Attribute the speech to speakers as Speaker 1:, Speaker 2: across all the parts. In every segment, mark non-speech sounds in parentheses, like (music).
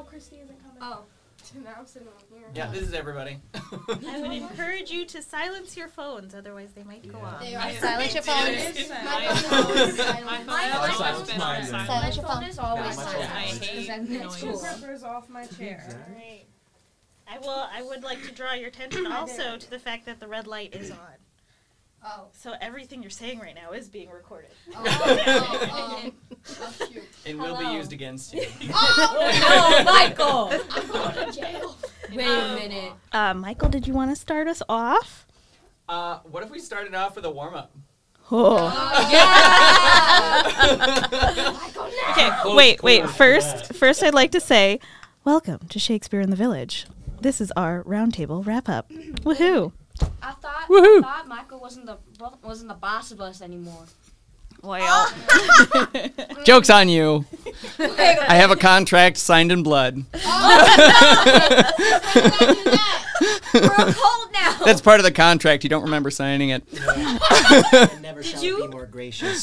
Speaker 1: No, Christy isn't coming.
Speaker 2: Oh. (laughs) Now I'm sitting over here.
Speaker 3: Yeah, this is everybody.
Speaker 4: I would (laughs) encourage you to silence your phones, otherwise they might go off.
Speaker 2: They are
Speaker 5: Silence your (laughs) phones.
Speaker 2: My phone is always silent.
Speaker 1: My
Speaker 2: My
Speaker 1: phone
Speaker 2: phone
Speaker 1: has
Speaker 2: is
Speaker 1: been
Speaker 2: silent.
Speaker 1: on silent.
Speaker 5: Silence your
Speaker 2: My phone
Speaker 5: phone.
Speaker 2: is always
Speaker 3: my
Speaker 2: silent.
Speaker 3: phone.
Speaker 1: I
Speaker 2: because
Speaker 1: hate
Speaker 2: I'm at
Speaker 1: noise.
Speaker 2: school.
Speaker 1: Off my chair.
Speaker 4: Alright. I will. I would like to draw your attention (coughs) also to the fact that the red light is on.
Speaker 2: Oh.
Speaker 4: So everything you're saying right now is being recorded.
Speaker 2: Oh, (laughs) oh, oh. Oh, shoot.
Speaker 3: It will be used against you. (laughs)
Speaker 2: Oh, no, Michael! I'm going to (laughs) jail. Wait a minute.
Speaker 4: Uh, Michael, did you want to start us off?
Speaker 3: Uh, what if we started off with a warm up?
Speaker 4: Oh.
Speaker 2: Michael, no!
Speaker 4: Okay, wait, wait. First, first, I'd like to say, welcome to Shakespeare in the Village. This is our roundtable wrap up. Woohoo!
Speaker 6: I thought
Speaker 4: Woohoo.
Speaker 6: I thought Michael wasn't the wasn't the boss of us anymore.
Speaker 4: Well, oh. (laughs)
Speaker 3: Joke's on you. (laughs) I have a contract signed in blood. Oh. (laughs)
Speaker 6: We're cold now. (laughs)
Speaker 3: That's part of the contract. You don't remember signing it. (laughs)
Speaker 7: I never shall
Speaker 6: you-
Speaker 7: be more gracious.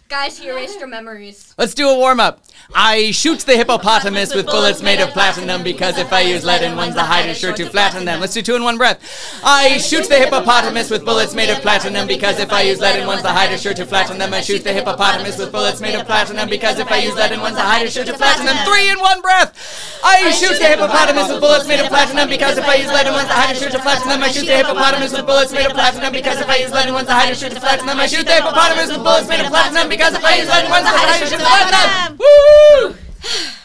Speaker 7: (laughs)
Speaker 6: Guys, he erased your memories.
Speaker 3: Let's do a warm up. I shoot the hippopotamus with bullets made of platinum because if I use lead in ones, the hide is sure to flatten them. Let's do two in one breath. I shoot the hippopotamus with bullets made of platinum because if I use lead in ones, the hide is sure to flatten them. I shoot the hippopotamus with bullets made of platinum because if I use lead in ones, the hide is sure to flatten them. Three in one breath. I shoot the hippopotamus with bullets made of platinum because if I use lead in ones, the hide is sure to flatten them. I shoot the hippopotamus with bullets made of platinum because if I use lead in ones, the hide is sure to flatten them. I shoot the hippopotamus with bullets made of platinum because if I use lead in ones, the hide is sure to flatten them. Woo!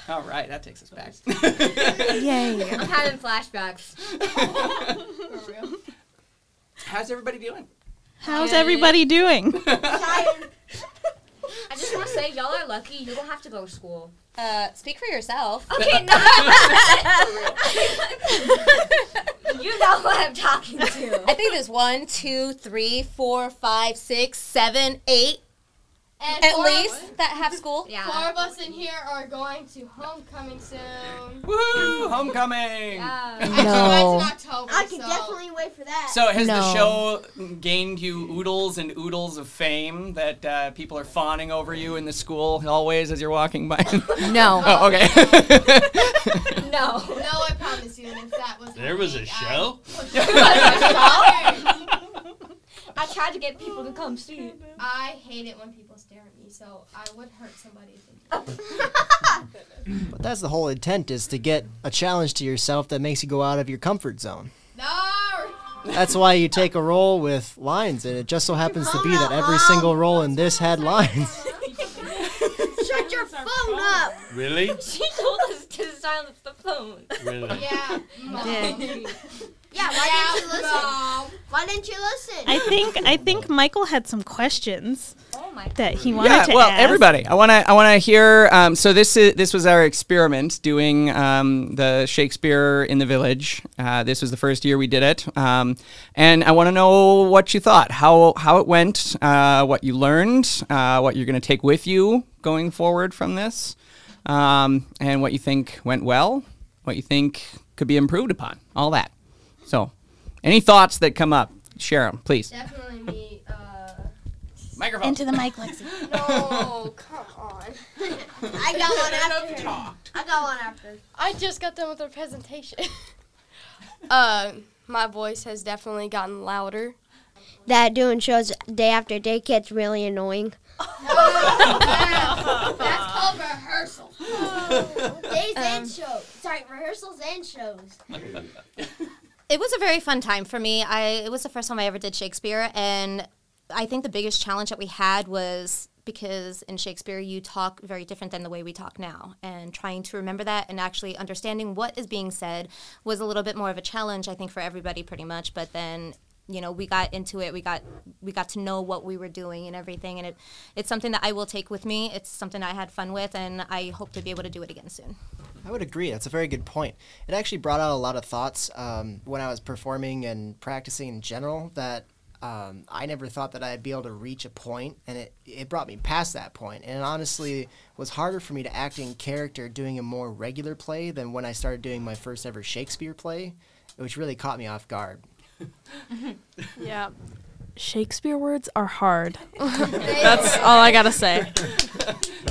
Speaker 3: All right, that takes us back. (laughs)
Speaker 4: yay!
Speaker 6: I'm having flashbacks. (laughs)
Speaker 3: How's everybody doing?
Speaker 4: How's everybody doing? (laughs)
Speaker 6: I just want to say, y'all are lucky. You don't have to go to school.
Speaker 5: Uh, speak for yourself.
Speaker 6: Okay, no. (laughs) (laughs) you know what I'm talking to.
Speaker 5: I think there's one, two, three, four, five, six, seven, eight,
Speaker 2: And
Speaker 5: at least
Speaker 2: Of,
Speaker 5: that have school.
Speaker 6: Yeah.
Speaker 2: four of us in here are going to homecoming soon.
Speaker 3: Woo! Homecoming!
Speaker 6: Yeah.
Speaker 4: No.
Speaker 2: October.
Speaker 8: I can
Speaker 2: so.
Speaker 8: definitely wait for that.
Speaker 3: So has the show gained you oodles and oodles of fame that uh, people are fawning over you in the school hallways as you're walking by? (laughs)
Speaker 5: No.
Speaker 3: oh, okay. (laughs)
Speaker 6: No. (laughs)
Speaker 2: No, I promise you. And if that was a show?
Speaker 9: There was a show?
Speaker 6: I tried to get people to come see it.
Speaker 2: I hate it when people stare at me, so I would hurt somebody. Oh. (laughs)
Speaker 7: but that's the whole intent is to get a challenge to yourself that makes you go out of your comfort zone.
Speaker 2: No.
Speaker 7: That's why you take a role with lines, and it just so happens to be that every single role in this had lines. (laughs)
Speaker 8: Shut your phone up.
Speaker 9: Really? (laughs)
Speaker 6: She told us to silence the phone.
Speaker 9: Really?
Speaker 2: Yeah. Mom.
Speaker 4: Did.
Speaker 8: Yeah, why didn't you listen?
Speaker 2: Mom.
Speaker 8: Why didn't you listen?
Speaker 4: I think I think Michael had some questions
Speaker 6: Oh
Speaker 4: that he wanted
Speaker 3: yeah,
Speaker 4: to
Speaker 3: well,
Speaker 4: ask.
Speaker 3: everybody, I want to I want to hear. Um, so this is this was our experiment doing um, the Shakespeare in the Village. Uh, this was the first year we did it, um, and I want to know what you thought, how how it went, uh, what you learned, uh, what you're going to take with you going forward from this, um, and what you think went well, what you think could be improved upon, all that. So, any thoughts that come up, share them, please.
Speaker 2: Definitely me. Uh,
Speaker 3: Microphone.
Speaker 4: Into the mic, Lexi. (laughs)
Speaker 2: no, come on.
Speaker 8: I got one after. I got one after.
Speaker 10: I just got done with our presentation. (laughs) uh, my voice has definitely gotten louder.
Speaker 8: That doing shows day after day gets really annoying. (laughs)
Speaker 2: That's called rehearsal.
Speaker 8: Days and shows. Sorry, rehearsals and shows.
Speaker 5: It was a very fun time for me. I it was the first time I ever did Shakespeare, and I think the biggest challenge that we had was because in Shakespeare you talk very different than the way we talk now, and trying to remember that and actually understanding what is being said was a little bit more of a challenge, I think, for everybody pretty much. But then you know we got into it we got we got to know what we were doing and everything and it it's something that i will take with me it's something i had fun with and i hope to be able to do it again soon
Speaker 7: I would agree. That's a very good point. It actually brought out a lot of thoughts um, when I was performing and practicing in general that um, I never thought that I'd be able to reach a point, and it, it brought me past that point. And honestly was harder for me to act in character doing a more regular play than when I started doing my first ever Shakespeare play, which really caught me off guard. (laughs)
Speaker 10: Yeah.
Speaker 9: Shakespeare words are hard. (laughs) That's all I gotta say.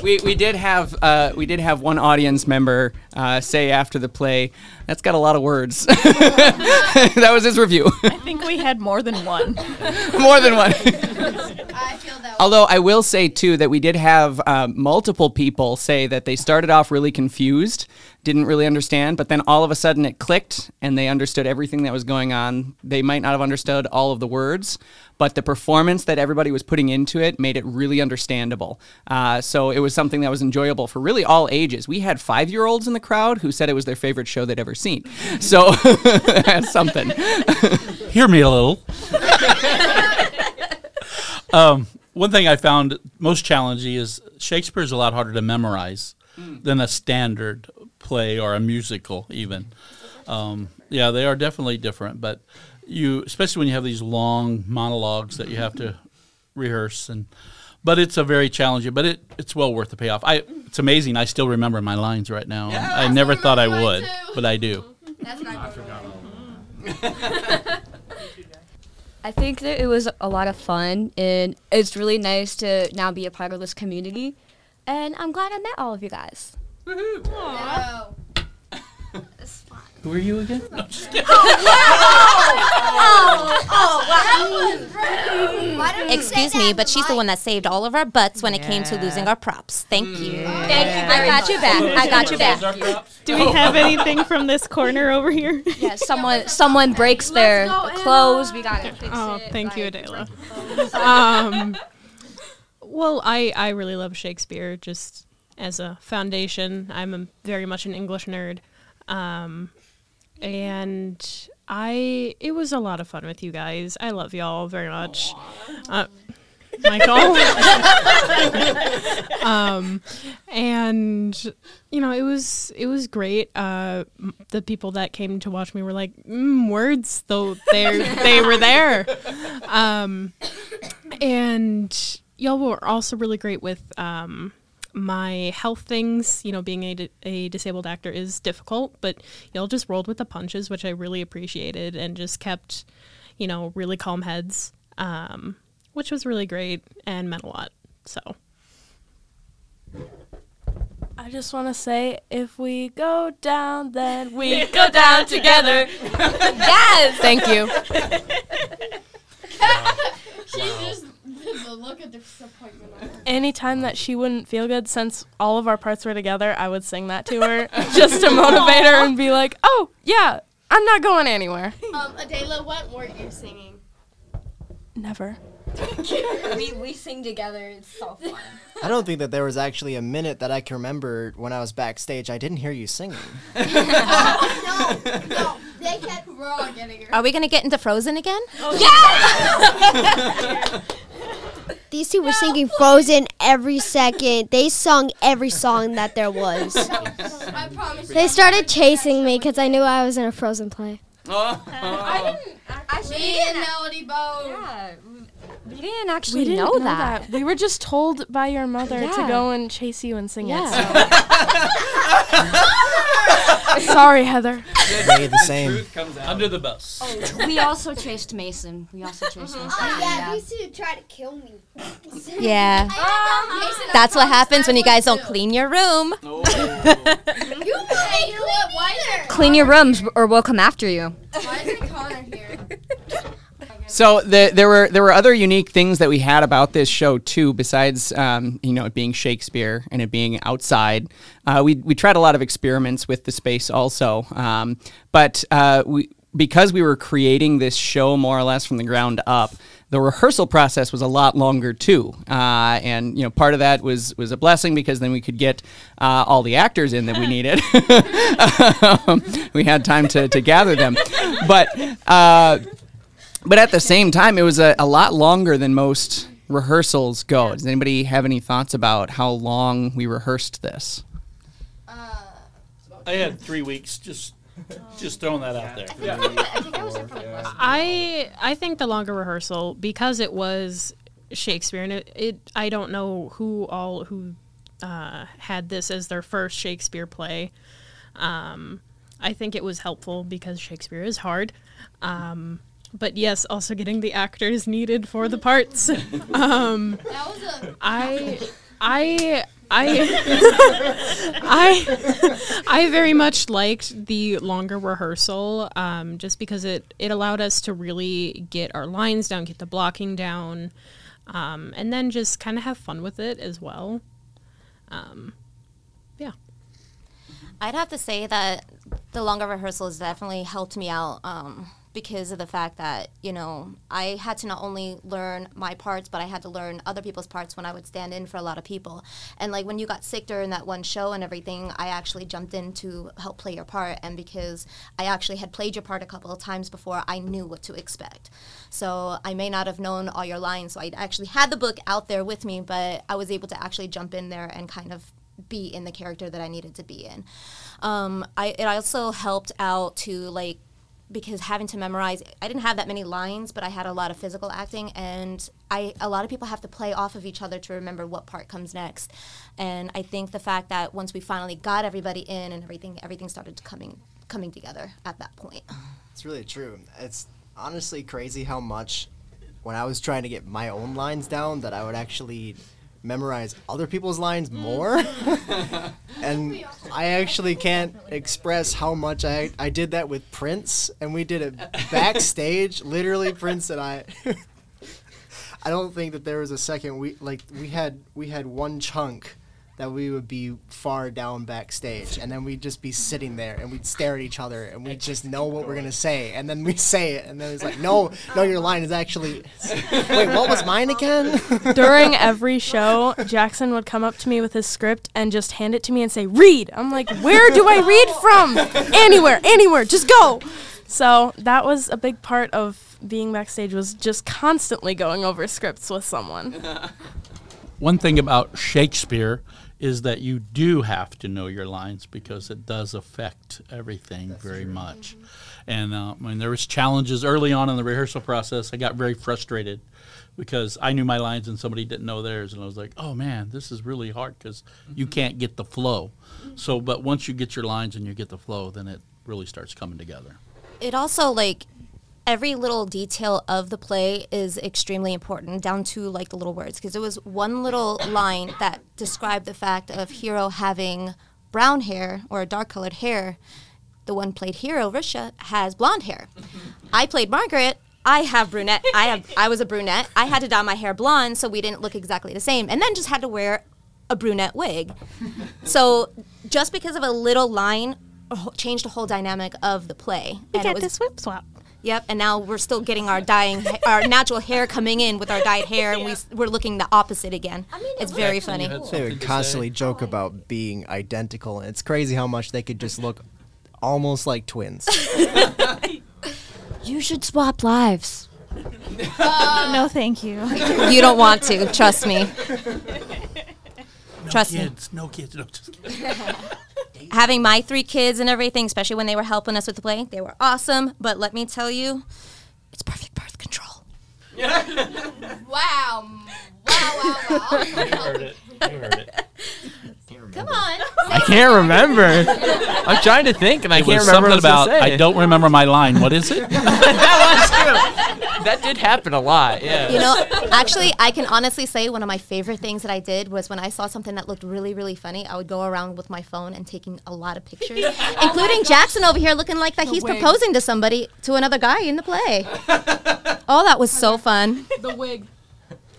Speaker 3: We, we did have uh, we did have one audience member uh, say after the play, "That's got a lot of words." (laughs) that was his review.
Speaker 4: I think we had more than one.
Speaker 3: More than one.
Speaker 8: I feel that.
Speaker 3: Although I will say too that we did have um, multiple people say that they started off really confused, didn't really understand, but then all of a sudden it clicked and they understood everything that was going on. They might not have understood all of the words, but the performance that everybody was putting into it made it really understandable. Uh, so it was something that was enjoyable for really all ages. We had five year olds in the crowd who said it was their favorite show they'd ever seen. So (laughs) that's something. (laughs)
Speaker 11: Hear me a little. (laughs) um, one thing I found most challenging is Shakespeare is a lot harder to memorize than a standard play or a musical, even. Um, yeah, they are definitely different, but you, especially when you have these long monologues that you have to rehearse, and but it's a very challenging, but it, it's well worth the payoff. I, it's amazing. I still remember my lines right now. I never thought I would, but I do. (laughs)
Speaker 8: That's not (laughs)
Speaker 6: I think that it was a lot of fun, and it's really nice to now be a part of this community. And I'm glad I met all of you guys.
Speaker 8: No.
Speaker 11: Who are you again?
Speaker 5: Excuse me, but she's the one that saved all of our butts when it came to losing our props. Thank you. Thank you. I got you back. I got you back.
Speaker 4: Do we have anything from this corner over here? (laughs)
Speaker 6: Yeah, someone someone breaks their clothes. We gotta fix
Speaker 9: Oh,
Speaker 6: it.
Speaker 9: thank you,
Speaker 6: like-
Speaker 9: Adela. um, well, I, I really love Shakespeare just as a foundation. I'm a, very much an English nerd. Um, and I it was a lot of fun with you guys. I love y'all very much. Uh, Michael. (laughs) um, and you know, it was it was great. Uh, the people that came to watch me were like, mm, words, though they they were there. Um, and y'all were also really great with um, my health things. You know, being a, a disabled actor is difficult, but y'all just rolled with the punches, which I really appreciated, and just kept, you know, really calm heads, um, which was really great and meant a lot. So.
Speaker 10: I just want to say, if we go down, then we (laughs) go down together. (laughs)
Speaker 6: Yes.
Speaker 10: Thank you. (laughs)
Speaker 8: She just the look of disappointment on her.
Speaker 10: Anytime that she wouldn't feel good, since all of our parts were together, I would sing that to her (laughs) just to motivate her and be like, "Oh yeah, I'm not going anywhere."
Speaker 8: Um, Adela, what were you singing?
Speaker 10: Never.
Speaker 6: we, we sing together. It's so fun.
Speaker 7: I don't think that there was actually a minute that I can remember when I was backstage. I didn't hear you singing. (laughs)
Speaker 8: no, no, they kept wrong getting her.
Speaker 5: Are we gonna get into Frozen again? (laughs)
Speaker 12: These two were singing Frozen every second. They sung every song that there was. (laughs)
Speaker 8: I promise.
Speaker 12: They started chasing me because I knew I was in a Frozen play. (laughs)
Speaker 8: I didn't. Actually, me and Melody both.
Speaker 6: Yeah, we didn't actually
Speaker 10: We didn't
Speaker 6: know, that.
Speaker 10: We were just told by your mother to go and chase you and sing
Speaker 6: Yeah.
Speaker 10: it. So. (laughs) Sorry, Heather.
Speaker 7: They the same.
Speaker 11: Under the bus.
Speaker 6: Oh, we also chased Mason. We also chased mm-hmm. Mason.
Speaker 8: Oh yeah, these two tried to kill me. (laughs)
Speaker 5: Yeah. (laughs)
Speaker 8: Mason,
Speaker 5: That's what happens when you guys don't clean your room. No.
Speaker 8: You ain't what? Why is
Speaker 6: Clean your rooms, or we'll come after you.
Speaker 8: Why isn't Connor here?
Speaker 3: So the, there were there were other unique things that we had about this show too, besides um, you know it being Shakespeare and it being outside. Uh, we we tried a lot of experiments with the space also, um, but uh, we because we were creating this show more or less from the ground up. The rehearsal process was a lot longer too, uh, and you know part of that was was a blessing because then we could get uh, all the actors in that we (laughs) needed. (laughs) um, we had time to, to gather them, but uh, but at the same time, it was a, a lot longer than most rehearsals go. Does anybody have any thoughts about how long we rehearsed this?
Speaker 11: I had three weeks. Just, just throwing that out there.
Speaker 9: I I think the longer rehearsal because it was Shakespeare and it, it I don't know who all who uh, had this as their first Shakespeare play. Um, I think it was helpful because Shakespeare is hard. Um, but yes, also getting the actors needed for the parts. (laughs) um,
Speaker 8: That was a.
Speaker 9: I, I, I, (laughs) I, I very much liked the longer rehearsal, um, just because it it allowed us to really get our lines down, get the blocking down, um, and then just kind of have fun with it as well. Um, yeah.
Speaker 5: I'd have to say that the longer rehearsals definitely helped me out um, because of the fact that you know I had to not only learn my parts, but I had to learn other people's parts when I would stand in for a lot of people. And like when you got sick during that one show and everything, I actually jumped in to help play your part. And because I actually had played your part a couple of times before, I knew what to expect. So I may not have known all your lines, so I actually had the book out there with me, but I was able to actually jump in there and kind of be in the character that I needed to be in. Um, I it also helped out to like because having to memorize I didn't have that many lines, but I had a lot of physical acting and I a lot of people have to play off of each other to remember what part comes next. And I think the fact that once we finally got everybody in and everything everything started coming coming together at that point.
Speaker 7: It's really true. It's honestly crazy how much when I was trying to get my own lines down that I would actually memorize other people's lines mm. more. (laughs) and I actually can't express how much I I did that with Prince and we did it backstage, literally Prince and I. (laughs) I don't think that there was a second we like we had we had one chunk that we would be far down backstage and then we'd just be sitting there and we'd stare at each other and we'd just know what we're gonna say and then we say it and then it's like no no your line is actually (laughs) wait what was mine again (laughs)
Speaker 10: During every show, Jackson would come up to me with his script and just hand it to me and say, "Read." I'm like, "Where do I read from? Anywhere, anywhere. Just go." So that was a big part of being backstage was just constantly going over scripts with someone.
Speaker 11: One thing about Shakespeare is that you do have to know your lines because it does affect everything very much. Mm-hmm. And uh, when there was challenges early on in the rehearsal process, I got very frustrated because I knew my lines and somebody didn't know theirs, and I was like, "Oh man, this is really hard because you mm-hmm. can't get the flow." Mm-hmm. So, but once you get your lines and you get the flow, then it really starts coming together.
Speaker 5: it also like every little detail of the play is extremely important down to like the little words. Because it was one little line that described the fact of hero having brown hair or dark colored hair. The one played hero risha has blonde hair. (laughs) I played margaret. I have brunette i have i was a brunette. I had to dye my hair blonde so we didn't look exactly the same and then just had to wear a brunette wig. (laughs) So just because of a little line changed the whole dynamic of the play.
Speaker 4: We
Speaker 5: And it
Speaker 4: get
Speaker 5: was-
Speaker 4: to swip swap.
Speaker 5: Yep, and now we're still getting our dyeing, ha- our natural hair coming in with our dyed hair, and we s- we're looking the opposite again. it's very funny.
Speaker 7: they would constantly joke about being identical and it's crazy how much they could just look almost like twins (laughs)
Speaker 6: You should swap lives. (laughs)
Speaker 4: no, thank you.
Speaker 5: You don't want to, trust me. (laughs)
Speaker 11: No
Speaker 5: Trust me.
Speaker 11: kids, no kids. No, just kidding.
Speaker 5: Having my three kids and everything, especially when they were helping us with the play, they were awesome. But let me tell you, it's perfect birth control. (laughs)
Speaker 8: Wow. Wow, wow, wow.
Speaker 13: heard it. You heard it. (laughs)
Speaker 8: Come on.
Speaker 13: I can't remember. I'm trying to think, and I
Speaker 11: It
Speaker 13: can't
Speaker 11: was
Speaker 13: remember
Speaker 11: something
Speaker 13: what I was
Speaker 11: about.
Speaker 13: gonna say.
Speaker 11: I don't remember my line. What is it? (laughs) (laughs)
Speaker 13: that was true. That did happen a lot. Yeah.
Speaker 5: You know, actually, I can honestly say one of my favorite things that I did was when I saw something that looked really, really funny, I would go around with my phone and taking a lot of pictures, including Jackson over here looking like that he's
Speaker 10: wig.
Speaker 5: proposing to somebody, to another guy in the play. (laughs) Oh, that was so fun.
Speaker 10: The wig.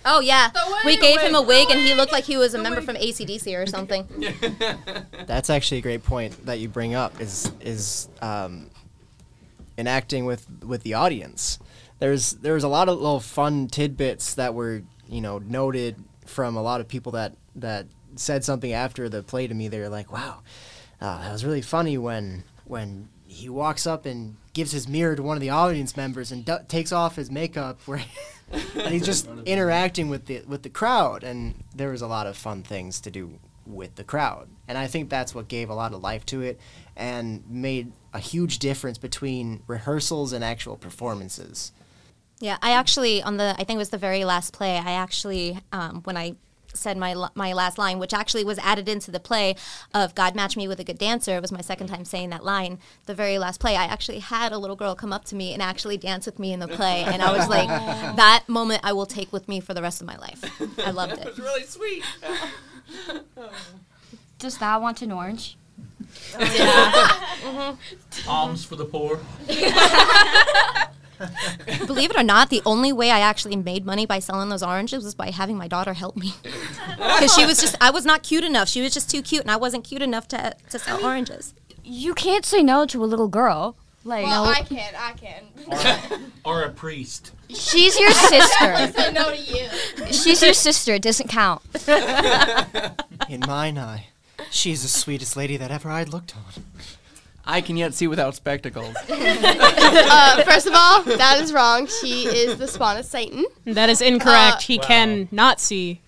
Speaker 5: Oh, yeah. we gave him a
Speaker 8: wig,
Speaker 5: wig, and he looked like he was a member from ACDC or something. (laughs)
Speaker 7: That's actually a great point that you bring up. Is is um, enacting with with the audience. There's there's a lot of little fun tidbits that were you know noted from a lot of people that that said something after the play to me. They were like, "Wow, uh, that was really funny when when he walks up and gives his mirror to one of the audience members and du- takes off his makeup (laughs) where." And he's just (laughs) interacting with the with the crowd and there was a lot of fun things to do with the crowd and i think that's what gave a lot of life to it and made a huge difference between rehearsals and actual performances
Speaker 5: Yeah, I actually on the I think it was the very last play. I actually um, when I said my my last line, which actually was added into the play of God match me with a good dancer. It was my second time saying that line. The very last play, I actually had a little girl come up to me and actually dance with me in the play, and I was like, (laughs) that moment I will take with me for the rest of my life. I loved it. (laughs)
Speaker 13: was really sweet. (laughs)
Speaker 6: Does that want an orange? Yeah. Mm-hmm.
Speaker 11: Alms for the poor. (laughs)
Speaker 5: Believe it or not, the only way I actually made money by selling those oranges was by having my daughter help me. (laughs) Because she was just, I was not cute enough. She was just too cute, and I wasn't cute enough to, to sell oranges.
Speaker 6: You can't say no to a little girl. Like
Speaker 8: Well, I can, I can.
Speaker 11: Or a priest.
Speaker 6: she's your (laughs) sister.
Speaker 8: say no to you.
Speaker 6: she's your sister. It doesn't count.
Speaker 7: In mine eye, she's the sweetest lady that ever I'd looked on.
Speaker 3: I can yet see without spectacles. (laughs)
Speaker 8: uh, first of all, that is wrong. She is the spawn of Satan.
Speaker 9: That is incorrect.
Speaker 8: Uh,
Speaker 9: he
Speaker 8: Wow.
Speaker 9: can not see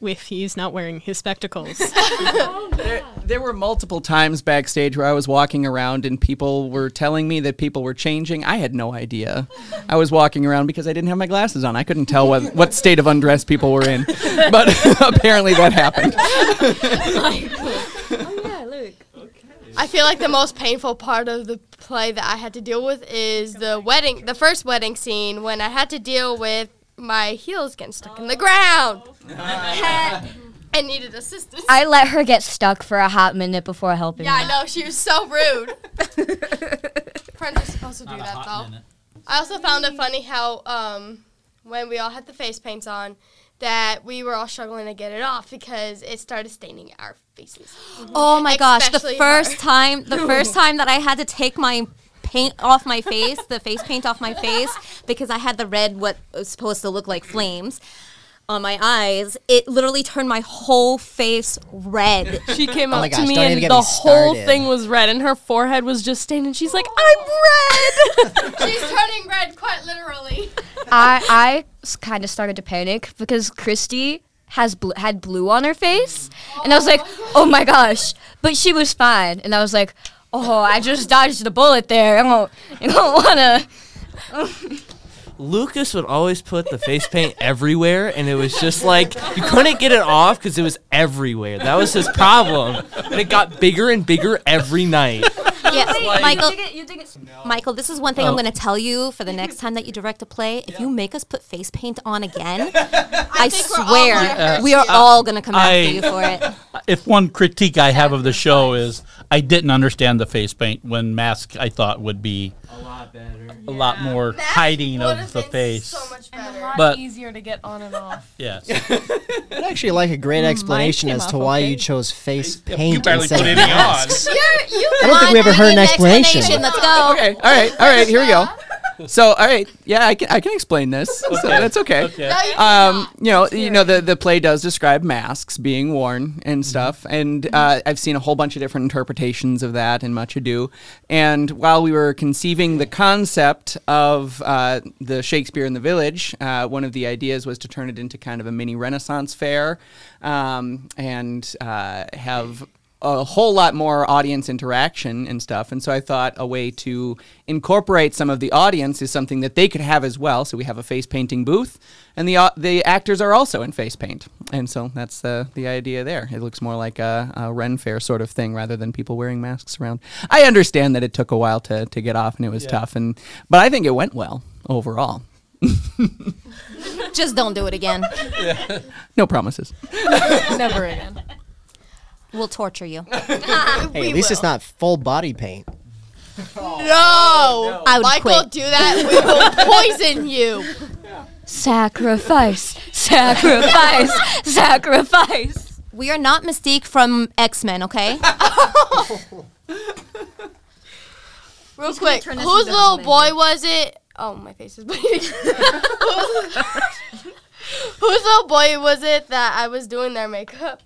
Speaker 9: if he's not wearing his spectacles. (laughs)
Speaker 3: there, there were multiple times backstage where I was walking around and people were telling me that people were changing. I had no idea. I was walking around because I didn't have my glasses on. I couldn't tell what, what state of undress people were in. But (laughs) apparently that happened.
Speaker 8: Yeah, Luke. I feel like the most painful part of the play that I had to deal with is the wedding, the first wedding scene when I had to deal with my heels getting stuck in the ground. (laughs) and needed assistance.
Speaker 6: I let her get stuck for a hot minute before helping
Speaker 8: yeah,
Speaker 6: me.
Speaker 8: I know she was so rude. Friends are supposed to do that though. I also found it funny how um, when we all had the face paints on, that we were all struggling to get it off because it started staining our faces. (gasps)
Speaker 5: Oh my gosh, the
Speaker 8: Especially
Speaker 5: first
Speaker 8: her.
Speaker 5: time the (laughs) first time that I had to take my paint off my face, the face paint off my face because I had the red what was supposed to look like flames on my eyes, it literally turned my whole face red. (laughs)
Speaker 10: She came
Speaker 7: Oh
Speaker 10: up
Speaker 7: my
Speaker 10: to
Speaker 7: gosh,
Speaker 10: me
Speaker 7: don't even
Speaker 10: and
Speaker 7: get
Speaker 10: the
Speaker 7: me
Speaker 10: whole
Speaker 7: started.
Speaker 10: thing was red and her forehead was just stained and she's like, oh. I'm red. (laughs)
Speaker 8: She's turning red quite literally.
Speaker 6: I I kind of started to panic because Christy has bl- had blue on her face, and I was like, oh my gosh, but she was fine, and I was like, oh, I just dodged the bullet there. I don't, I don't wanna.
Speaker 13: Lucas would always put the face paint everywhere, and it was just like you couldn't get it off because it was everywhere. That was his problem, and it got bigger and bigger every night.
Speaker 5: Yeah, Michael.
Speaker 6: You think it's
Speaker 5: Michael, this is one thing I'm
Speaker 13: Oh.
Speaker 5: going to tell you for the (laughs) next time that you direct a play. If you make us put face paint on again, (laughs) I, swear
Speaker 11: Uh,
Speaker 5: we are
Speaker 11: uh,
Speaker 5: all going to come after you for it. (laughs)
Speaker 11: If one critique I have of the show is I didn't understand the face paint when mask I thought would be
Speaker 13: A lot better.
Speaker 11: a lot more hiding of the face.
Speaker 8: much
Speaker 10: lot
Speaker 11: But-
Speaker 10: easier to get on and off. (laughs)
Speaker 11: Yes.
Speaker 7: I'd actually like a great mm,
Speaker 10: explanation
Speaker 7: as to why
Speaker 10: okay.
Speaker 7: you chose face
Speaker 11: you
Speaker 7: paint
Speaker 11: barely
Speaker 7: instead
Speaker 11: put
Speaker 7: of
Speaker 11: any on.
Speaker 7: masks.
Speaker 8: You're, you
Speaker 7: I don't think we ever heard an explanation.
Speaker 5: Let's go.
Speaker 3: Okay, all right, all right, here we go. (laughs) (laughs) So, all right, yeah, I can I can explain this. (laughs) So that's okay.
Speaker 11: Okay.
Speaker 8: No, you
Speaker 3: Um, you know, you know, the the play does describe masks being worn and stuff, and uh, I've seen a whole bunch of different interpretations of that in Much Ado. And while we were conceiving the concept of uh, the Shakespeare in the Village, uh, one of the ideas was to turn it into kind of a mini Renaissance fair, um, and uh, have a whole lot more audience interaction and stuff. And so I thought a way to incorporate some of the audience is something that they could have as well. So we have a face painting booth, and the uh, the actors are also in face paint. And so that's the the idea there. It looks more like a, a Ren Fair sort of thing rather than people wearing masks around. I understand that it took a while to to get off and it was
Speaker 11: Yeah.
Speaker 3: tough, and but I think it went well overall. (laughs)
Speaker 5: Just don't do it again. (laughs)
Speaker 3: No promises. (laughs)
Speaker 10: Never again.
Speaker 5: We'll torture you. (laughs)
Speaker 7: Hey, at least it's not full body paint.
Speaker 8: No, oh,
Speaker 5: I would
Speaker 8: Michael,
Speaker 5: quit.
Speaker 8: do that. We will (laughs) poison you.
Speaker 6: sacrifice, sacrifice, (laughs) sacrifice?
Speaker 5: We are not Mystique from X Men, okay?
Speaker 8: Real
Speaker 6: gonna
Speaker 8: quick,
Speaker 6: turn us
Speaker 8: whose
Speaker 6: into
Speaker 8: little
Speaker 6: Homelander.
Speaker 8: boy was it? Oh, my face is bleeding. whose, whose little boy was it that I was doing their makeup?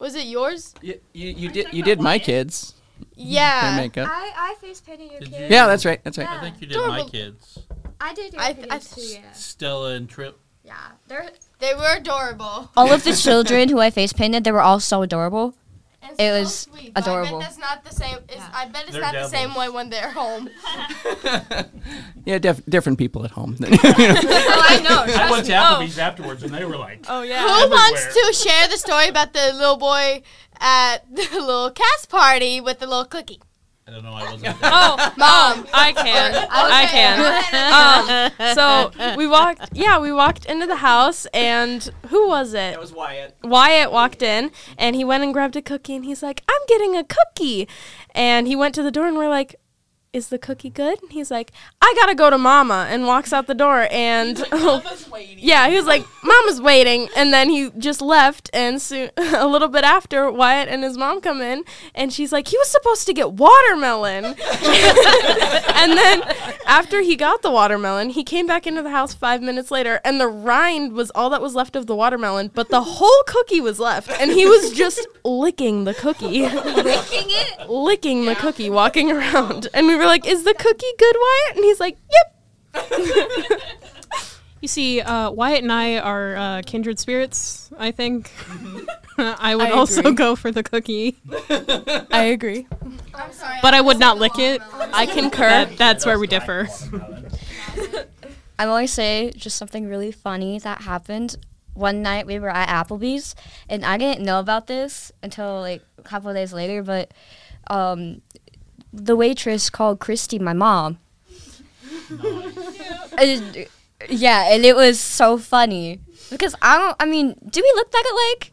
Speaker 8: Was it yours?
Speaker 3: You, you, you did you did my kids. Their
Speaker 8: Yeah.
Speaker 3: makeup.
Speaker 6: I, I face painted your
Speaker 11: Did
Speaker 6: kid.
Speaker 3: Yeah, that's right. That's right.
Speaker 11: I think you did my
Speaker 8: Adorable.
Speaker 11: kids.
Speaker 6: I did your
Speaker 8: I-
Speaker 6: kids
Speaker 8: I-
Speaker 6: too, yeah.
Speaker 11: Stella and Trip.
Speaker 6: Yeah, they're
Speaker 8: They were adorable.
Speaker 6: all of the children who I face painted. They were all so adorable. It was
Speaker 8: I
Speaker 6: adorable.
Speaker 8: bet that's not the same. It's, I bet it's
Speaker 3: They're
Speaker 8: not the same way when they're home. (laughs) (laughs)
Speaker 3: Yeah, def- different people at home. (laughs)
Speaker 8: Oh, I know.
Speaker 11: I went to
Speaker 8: trust me. Oh.
Speaker 11: Applebee's afterwards, and they were like,
Speaker 8: Oh
Speaker 11: yeah.
Speaker 8: Who wants to share the story about the little boy at the little cast party with the little cookie?
Speaker 11: I don't know. I wasn't. (laughs)
Speaker 10: Oh, mom, I (laughs) can. I can. Um, (laughs) so we walked. Yeah, we walked into the house, and who was it? It
Speaker 3: was Wyatt.
Speaker 10: Wyatt walked in, and he went and grabbed a cookie, and he's like, "I'm getting a cookie," and he went to the door, and we're like. Is the cookie good? And he's like, I gotta go to mama, and walks out the door. And (laughs) yeah, he was like, Mama's waiting, and then he just left. And soon, (laughs) a little bit after, Wyatt and his mom come in, and she's like, he was supposed to get watermelon. (laughs) and then after he got the watermelon, he came back into the house five minutes later, and the rind was all that was left of the watermelon, but the whole cookie was left, and he was just licking the cookie,
Speaker 5: Licking it?
Speaker 10: licking the cookie, walking around, and we were like, "Is the cookie good, Wyatt?" And he's like, "Yep." (laughs)
Speaker 9: You see, uh, Wyatt and I are uh, kindred spirits. I think. (laughs) I would
Speaker 10: I
Speaker 9: also go for the cookie. (laughs)
Speaker 10: I agree.
Speaker 8: I'm sorry.
Speaker 9: But I would not lick it.
Speaker 10: I concur.
Speaker 9: That- that's where we differ.
Speaker 6: I want to say just something really funny that happened. One night we were at Applebee's, and I didn't know about this until like a couple of days later. But um, the waitress called Christy my mom. And, yeah, and it was so funny because I don't. I mean, do we look that alike?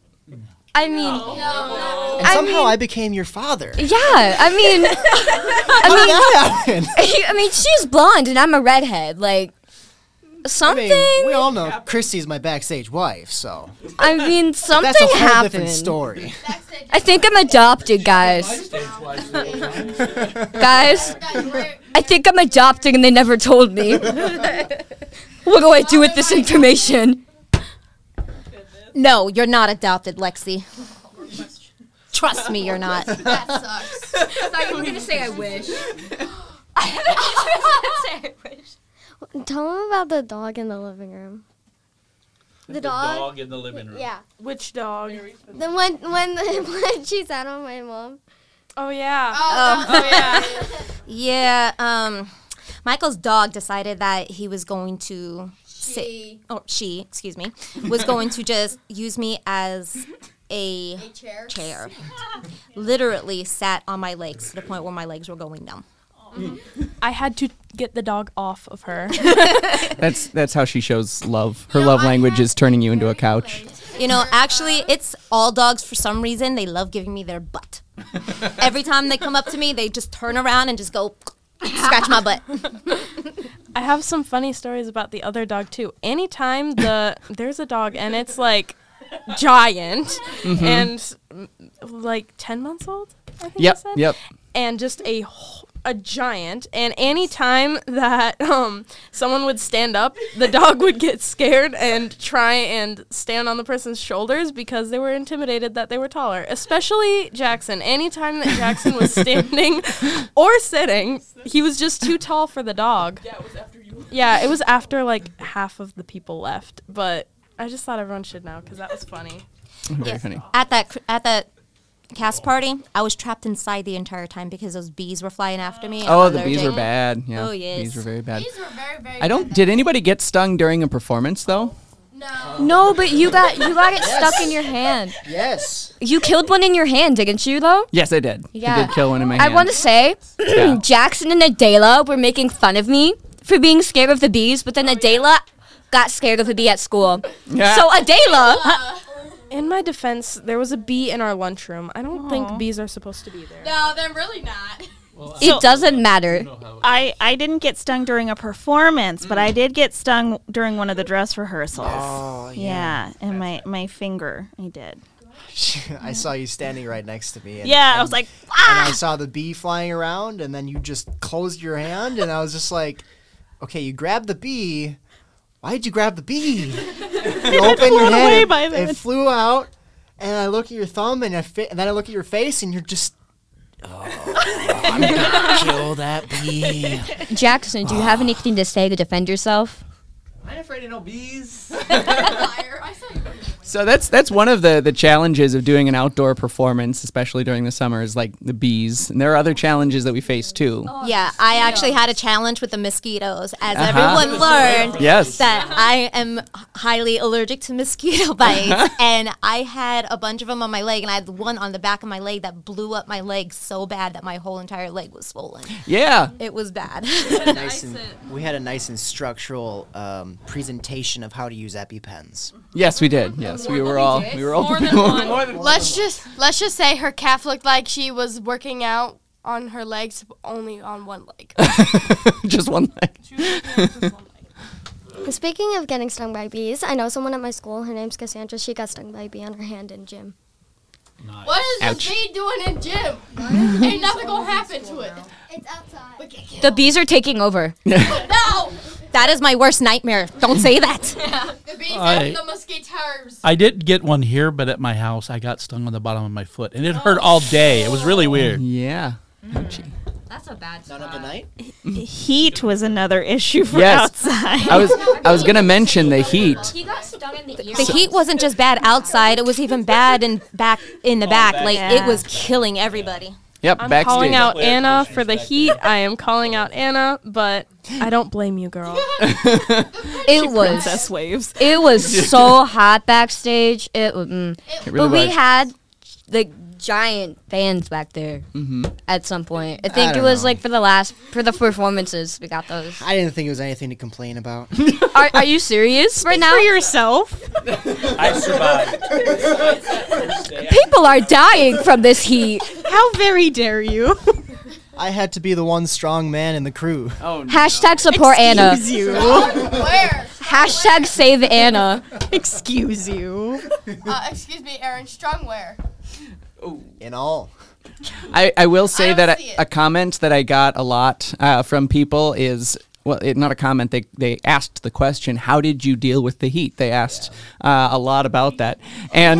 Speaker 6: I mean,
Speaker 7: And
Speaker 6: I
Speaker 7: somehow
Speaker 6: mean-
Speaker 7: I became your father.
Speaker 6: yeah. I mean, (laughs) I
Speaker 7: How did
Speaker 6: mean,
Speaker 7: that happen? (laughs)
Speaker 6: I mean, she's blonde and I'm a redhead. Like something.
Speaker 7: I mean, we all know Christy's my backstage wife, so
Speaker 6: I mean, something (laughs)
Speaker 7: that's a whole
Speaker 6: happened.
Speaker 7: different story.
Speaker 6: I think I'm adopted, guys. (laughs) guys, I think I'm adopted and they never told me. (laughs) what do I do with this information?
Speaker 5: No, you're not adopted, Lexi. Trust me, you're not.
Speaker 8: That sucks.
Speaker 6: I thought you were gonna say I wish.
Speaker 12: Tell them about the dog in the living room. The dog.
Speaker 11: dog in the living room.
Speaker 12: Yeah.
Speaker 10: Which dog?
Speaker 12: The one when (laughs) when she sat on my mom.
Speaker 10: Oh yeah.
Speaker 8: Oh, oh, yeah. (laughs)
Speaker 5: Yeah, um, Michael's dog decided that he was going to sit, or she, excuse me, was going to just use me as a,
Speaker 8: chair. chair.
Speaker 5: Literally sat on my legs to the point where my legs were going numb.
Speaker 10: I had to get the dog off of her. (laughs) (laughs)
Speaker 3: That's that's how she shows love. Her love language is turning you into a couch.
Speaker 5: You know, actually, it's all dogs for some reason. They love giving me their butt. Every time they come up to me, they just turn around and just go scratch my butt.
Speaker 10: I have some funny stories about the other dog too. Anytime the there's a dog and it's like giant
Speaker 3: Mhm.
Speaker 10: and mm, like 10 months old, I think I
Speaker 3: Yep,
Speaker 10: said.
Speaker 3: yep.
Speaker 10: And just a wh- a giant and anytime that (laughs) um someone would stand up, the dog would get scared and try and stand on the person's shoulders because they were intimidated that they were taller. Especially Jackson. Anytime that Jackson was (laughs) standing or sitting, he was just too tall for the dog. Yeah, it was after you. Yeah, it was after like half of the people left, but I just thought everyone should know because that was funny.
Speaker 3: Very
Speaker 5: Yeah.
Speaker 3: funny.
Speaker 5: At that cr- at that cast party, I was trapped inside the entire time because those bees were flying after me.
Speaker 3: Oh, the bees were bad. Yeah,
Speaker 5: Oh yes.
Speaker 3: bees were very bad.
Speaker 8: Bees were very, very
Speaker 3: I don't. Did anybody get stung during a performance though?
Speaker 6: No, No, but you got you got it stuck in your hand.
Speaker 7: Yes.
Speaker 6: You killed one in your hand, didn't you? Though.
Speaker 3: Yes, I did.
Speaker 6: Yeah.
Speaker 3: I did kill one in my
Speaker 6: I
Speaker 3: hand.
Speaker 6: want to say,
Speaker 3: Yeah. (clears throat)
Speaker 6: Jackson and Adela were making fun of me for being scared of the bees, but then oh, Adela got scared of a bee at school.
Speaker 10: Yeah.
Speaker 6: So Adela,
Speaker 10: In my defense, there was a bee in our lunchroom. I don't think bees are supposed to be there.
Speaker 8: No, they're really not.
Speaker 6: it doesn't matter.
Speaker 4: I, I didn't get stung during a performance, but I did get stung during one of the dress rehearsals.
Speaker 7: Oh,
Speaker 4: yeah. Yeah and my, my finger, I did. (laughs)
Speaker 7: I saw you standing right next to me. And,
Speaker 4: Yeah, I was like,
Speaker 7: And I ah! saw the bee flying around, and then you just closed your hand, and I was just like, okay, you grabbed the bee. Why did you grab the bee? (laughs) You open your
Speaker 4: flown
Speaker 7: hand,
Speaker 4: away
Speaker 7: it-
Speaker 4: by
Speaker 7: it, flew out, and I look at your thumb, and, I fi- and then I look at your face, and you're just. Oh, I'm gonna kill that bee. (laughs)
Speaker 6: Jackson, do you have ah. anything to say to defend yourself?
Speaker 14: I ain't afraid of no bees. (laughs)
Speaker 3: So that's that's one of the the challenges of doing an outdoor performance, especially during the summer, is like the bees. And there are other challenges that we face too.
Speaker 5: yeah, I actually had a challenge with the mosquitoes, as
Speaker 3: Uh-huh.
Speaker 5: everyone (laughs) learned.
Speaker 3: Yes.
Speaker 5: that I am highly allergic to mosquito (laughs) bites, and I had a bunch of them on my leg, and I had one on the back of my leg that blew up my leg so bad that my whole entire leg was swollen.
Speaker 3: Yeah.
Speaker 5: it was bad. (laughs)
Speaker 7: nice and, we had a nice instructional um, presentation of how to use EpiPens.
Speaker 3: Yes, we did. Yes, we were all we were all
Speaker 8: Let's just let's just say her calf looked like she was working out on her legs, only on one leg. (laughs)
Speaker 3: just one leg.
Speaker 12: Speaking of getting stung by bees, I know someone at my school. Her name's Cassandra. She got stung by a bee on her hand in gym.
Speaker 8: What is
Speaker 3: Ouch.
Speaker 8: this bee doing in gym? Ain't nothing gonna happen to it.
Speaker 12: It's outside.
Speaker 6: The bees are taking over. (laughs)
Speaker 8: No,
Speaker 5: that is my worst nightmare. Don't say that. (laughs) Yeah.
Speaker 8: the bees
Speaker 11: I-
Speaker 8: and the mosquitoes.
Speaker 11: I did get one here, but at my house, I got stung on the bottom of my foot, and it oh. hurt all day. It was really weird.
Speaker 3: Yeah. Mm. Ouchie.
Speaker 6: That's a bad
Speaker 7: None of the night.
Speaker 4: Heat was another issue for
Speaker 3: Yes.
Speaker 4: outside.
Speaker 3: I was (laughs) I was gonna mention the heat.
Speaker 6: He got stung in the ear.
Speaker 5: The heat wasn't just bad outside; it was even bad in back in the back. Like it was killing everybody.
Speaker 3: Yep,
Speaker 10: I'm
Speaker 3: backstage.
Speaker 10: calling out Anna for the heat. I am calling out Anna, but I don't blame you, girl. (laughs)
Speaker 6: It was
Speaker 4: princess waves.
Speaker 6: it was (laughs) so hot backstage. It was, mm.
Speaker 3: It really
Speaker 6: but we
Speaker 3: was.
Speaker 6: had the giant fans back there
Speaker 3: Mm-hmm.
Speaker 6: at some point. I think it was
Speaker 7: know.
Speaker 6: like for the last for the performances we got those.
Speaker 7: I didn't think it was anything to complain about. (laughs)
Speaker 6: Are, are you serious right now?
Speaker 4: For yourself. (laughs)
Speaker 11: I survived.
Speaker 6: People are dying from this heat.
Speaker 4: How very dare you? (laughs)
Speaker 7: I had to be the one strong man in the crew.
Speaker 3: Oh no.
Speaker 6: Hashtag support Anna.
Speaker 4: Excuse you.
Speaker 6: Hashtag save Anna.
Speaker 4: Excuse you.
Speaker 8: Uh, excuse me, Aaron. Strong where?
Speaker 7: In all.
Speaker 3: I, I will say
Speaker 8: don't
Speaker 3: that a, a comment that I got a lot uh, from people is well, it, not a comment. They they asked the question, "How did you deal with the heat?" They asked uh, a lot about that, and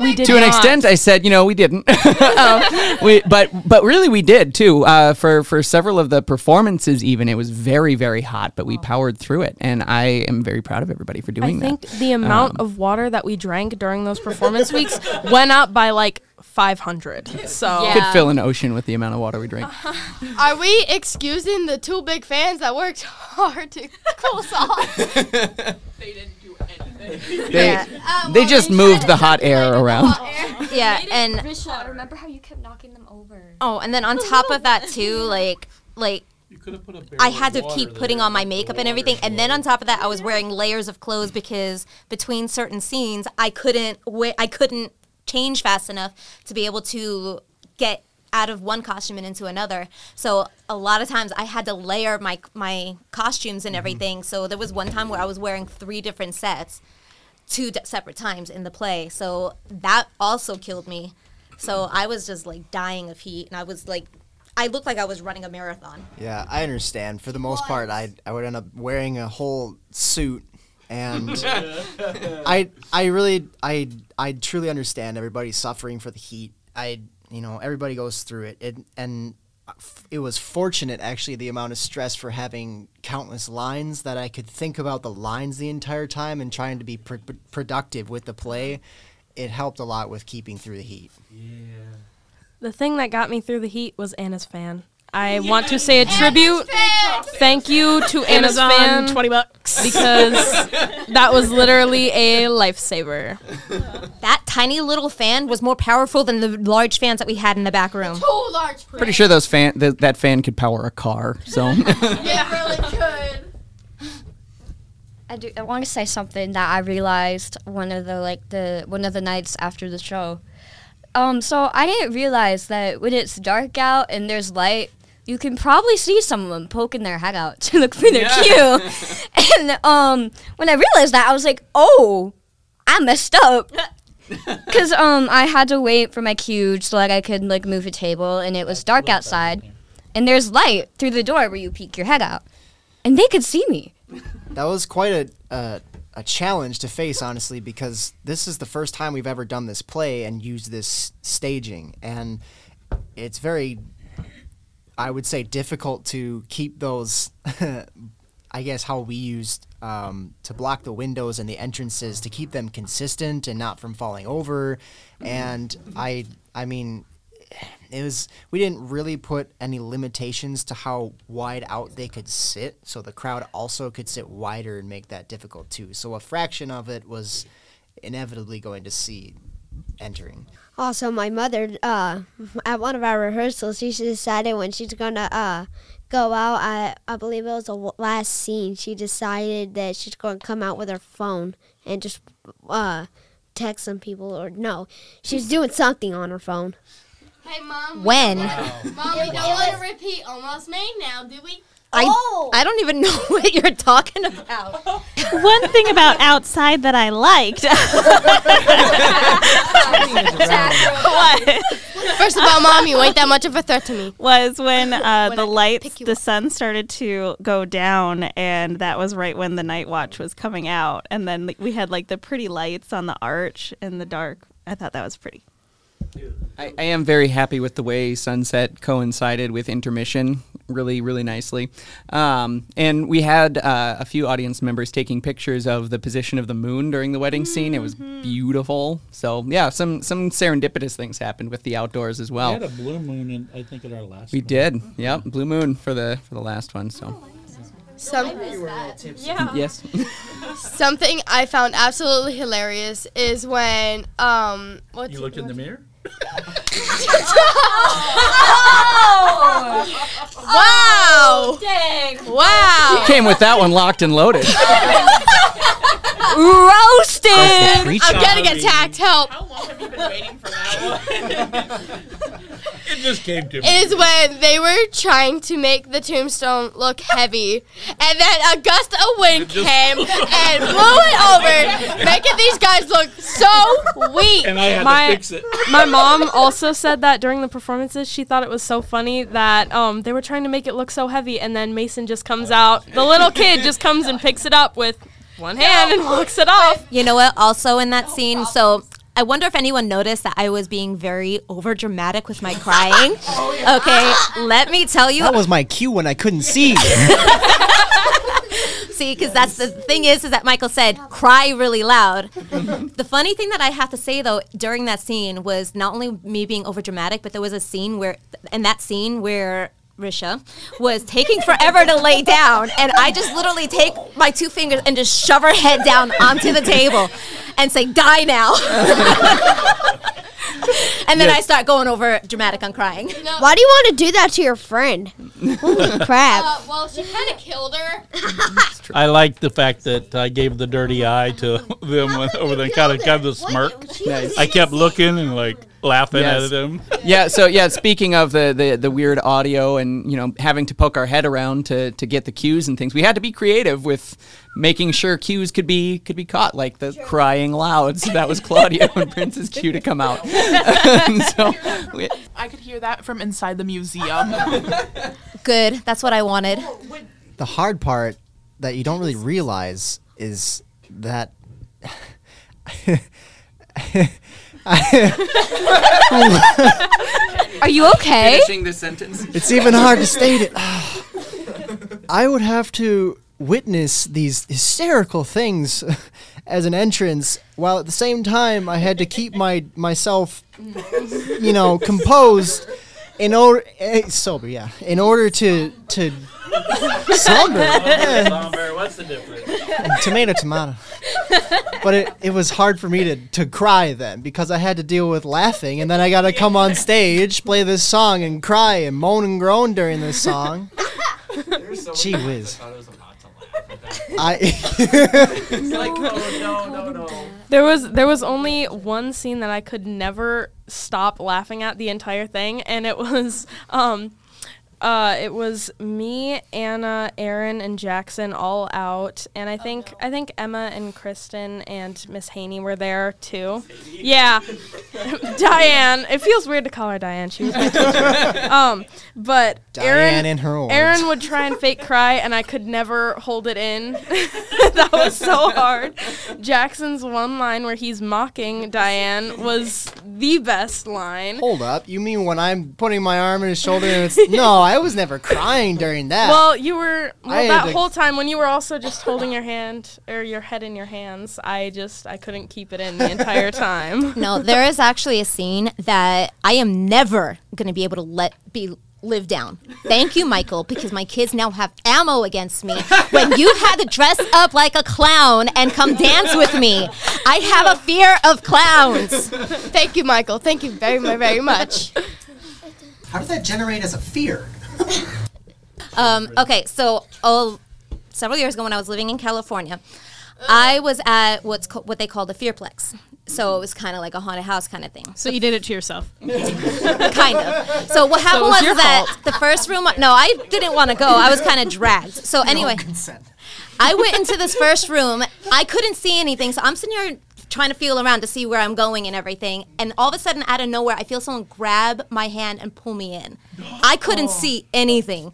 Speaker 10: We
Speaker 3: to an
Speaker 10: not.
Speaker 3: extent, I said, you know, we didn't. (laughs) um, we, but but really, we did too. Uh, for for several of the performances, even it was very very hot, but we powered through it, and I am very proud of everybody for doing that.
Speaker 10: I think
Speaker 3: that.
Speaker 10: the amount
Speaker 3: Um,
Speaker 10: of water that we drank during those performance weeks went up by like 500. (laughs) So
Speaker 5: Yeah.
Speaker 3: Could fill an ocean with the amount of water we drank. (laughs)
Speaker 8: Are we excusing the two big fans that worked (laughs) hard to cool us off?
Speaker 3: They didn't do anything. they uh, just moved the hot air around.
Speaker 5: Yeah, and
Speaker 6: Risha, remember how you kept knocking them over?
Speaker 5: oh, and then on top of that too, like like
Speaker 11: You could have put a barrel
Speaker 5: I had to keep putting on my
Speaker 11: to make the
Speaker 5: makeup and
Speaker 11: water
Speaker 5: everything, and then on top of that, I was wearing layers of clothes because between certain scenes, I couldn't wa- I couldn't change fast enough to be able to get out of one costume and into another. So a lot of times I had to layer my my costumes and mm-hmm. everything. So there was one time where I was wearing three different sets, two d- separate times in the play. So that also killed me. So I was just like dying of heat, and I was like, I looked like I was running a marathon.
Speaker 7: Yeah, I understand. For the most part, I I would end up wearing a whole suit, and (laughs) I I really I I truly understand everybody suffering for the heat. I you know everybody goes through it, it and it was fortunate actually the amount of stress for having countless lines that I could think about the lines the entire time and trying to be pr- pr- productive with the play. It helped a lot with keeping through the heat. Yeah.
Speaker 10: the thing that got me through the heat was Anna's fan. I (laughs) want to say a tribute. Thank you to Anna's
Speaker 4: Amazon, 20 bucks.
Speaker 10: because (laughs) that was literally a lifesaver.
Speaker 5: That tiny little fan was more powerful than the large fans that we had in the back room.
Speaker 8: Two large
Speaker 3: Pretty sure those fan th- that fan could power a car. So (laughs)
Speaker 8: Yeah, really (laughs) good.
Speaker 6: I do. I want to say something that I realized one of the like the one of the nights after the show. Um, so I didn't realize that when it's dark out and there's light, you can probably see someone poking their head out (laughs) to look for their cue. (laughs) And um, when I realized that, I was like, "Oh, I messed up." (laughs) Cause um, I had to wait for my cue so like I could like move a table, and it was dark outside, and there's light through the door where you peek your head out, and they could see me.
Speaker 7: That was quite a, a a challenge to face, honestly, because this is the first time we've ever done this play and used this staging, and it's very, I would say, difficult to keep those (laughs) I guess how we used um, to block the windows and the entrances to keep them consistent and not from falling over. And I, I mean, it was we didn't really put any limitations to how wide out they could sit, so the crowd also could sit wider and make that difficult too. So a fraction of it was inevitably going to see entering.
Speaker 12: Also, my mother, uh, at one of our rehearsals, she decided when she's gonna uh, go out. I I believe it was the last scene. She decided that she's going to come out with her phone and just uh, text some people, or no, she's doing something on her phone.
Speaker 8: Hey, mom.
Speaker 5: When?
Speaker 8: Mom, we (laughs) don't want to repeat almost made now, do we?
Speaker 5: I, I don't even (laughs) know what you're talking about.
Speaker 4: One thing about outside that I liked. (laughs) what?
Speaker 8: First of all, mom, you ain't that much of a threat to me.
Speaker 4: Was when uh, the lights, the sun started to go down, and that was right when the night watch was coming out. And then we had like the pretty lights on the arch in the dark. I thought that was pretty.
Speaker 3: I, I am very happy with the way sunset coincided with intermission really, really nicely. Um, and we had uh, a few audience members taking pictures of the position of the moon during the wedding scene. It was beautiful. So yeah, some some serendipitous things happened with the outdoors as well.
Speaker 11: We had a blue moon, in, I think, in our last.
Speaker 3: We did. Yep, blue moon for the for the last one. So
Speaker 8: Some,
Speaker 3: yes. (laughs) (laughs)
Speaker 8: something I found absolutely hilarious is when um what's
Speaker 11: You looked in the mirror. (laughs)
Speaker 8: wow oh,
Speaker 2: Dang.
Speaker 8: wow
Speaker 3: Came with that one locked and loaded.
Speaker 6: Roasted.
Speaker 8: I'm getting attacked help
Speaker 11: It just came to me.
Speaker 8: is when they were trying to make the tombstone look heavy and then a gust of wind came (laughs) and blew it over making these guys look so weak
Speaker 11: And I had
Speaker 10: My-
Speaker 11: to fix it.
Speaker 10: My mom also said that during the performances, she thought it was so funny that um, they were trying to make it look so heavy, and then Mason just comes out. The little kid just comes and picks it up with one hand and walks it off.
Speaker 5: You know what? Also in that scene, so I wonder if anyone noticed that I was being very over dramatic with my crying. (laughs) Oh, okay, let me tell you.
Speaker 7: That was my cue when I couldn't see. (laughs)
Speaker 5: See, because that's the thing is, is that Michael said, cry really loud. (laughs) the funny thing that I have to say though during that scene was not only me being over dramatic, but there was a scene where, in that scene where Risha was taking forever to lay down, and I just literally take my two fingers and just shove her head down onto the table and say, "Die now." (laughs) and then I start going over dramatic on crying.
Speaker 12: Why do you want to do that to your friend? Holy (laughs) crap.
Speaker 8: Uh, well, she kind of killed her. (laughs)
Speaker 11: I like the fact that I gave the dirty eye to them when- over the kind of got the smirk.
Speaker 3: Nice.
Speaker 11: I kept looking and like laughing
Speaker 3: Yes.
Speaker 11: at them.
Speaker 3: yeah so yeah speaking of the, the the weird audio and you know having to poke our head around to to get the cues and things we had to be creative with making sure cues could be could be caught like the crying louds that was Claudio and prince's cue to come out (laughs) so we,
Speaker 14: I could hear that from inside the museum. (laughs)
Speaker 5: Good. That's what I wanted.
Speaker 7: the hard part that you don't really realize is that
Speaker 6: Are you okay?
Speaker 3: finishing this sentence
Speaker 7: it's even hard to state it. (sighs) I would have to witness these hysterical things (laughs) as an entrance while at the same time I had to keep my myself you know composed in order eh, sober yeah in order to to somber yeah.
Speaker 11: What's the difference?
Speaker 7: tomato tomato but it, it was hard for me to, to cry then because i had to deal with laughing and then i gotta come on stage play this song and cry and moan and groan during this song gee whiz i (laughs) (laughs) like no no no.
Speaker 10: There was there was only one scene that I could never stop laughing at the entire thing, and it was um, uh, it was me, Anna, Aaron, and Jackson all out, and I think I think Emma and Kristen and Miss Haney were there too. Yeah, (laughs) Diane. It feels weird to call her Diane. She was my teacher. (laughs) um, but
Speaker 7: Diane
Speaker 10: Aaron
Speaker 7: and her horns.
Speaker 10: Aaron would try and fake cry, and I could never hold it in. (laughs) that was so hard. Jackson's one line where he's mocking Diane was the best line.
Speaker 7: Hold up. You mean when I'm putting my arm on his shoulder and it's no, I was never crying during that.
Speaker 10: Well, you were well that
Speaker 7: to-
Speaker 10: whole time when you were also just holding your hand or your head in your hands. I just I couldn't keep it in the entire time. (laughs)
Speaker 5: No, there is actually a scene that I am never going to be able to let be live down. Thank you, Michael, because my kids now have ammo against me. When you had to dress up like a clown and come dance with me, I have a fear of clowns.
Speaker 8: Thank you, Michael. Thank you very, very, very much.
Speaker 7: How does that generate as a fear? (laughs)
Speaker 5: Um, okay, so oh, several years ago when I was living in California, I was at what's co- what they call the Fearplex. So it was kind of like a haunted house kind of thing.
Speaker 4: So you did it to yourself. (laughs)
Speaker 5: kind of. So what happened
Speaker 4: it was
Speaker 5: was, that
Speaker 4: fault.
Speaker 5: the first room. No, I didn't want to go. I was kind of (laughs) dragged. So anyway, I went into this first room. I couldn't see anything, so I'm sitting here trying to feel around to see where I'm going and everything. And all of a sudden, out of nowhere, I feel someone grab my hand and pull me in. I couldn't see anything.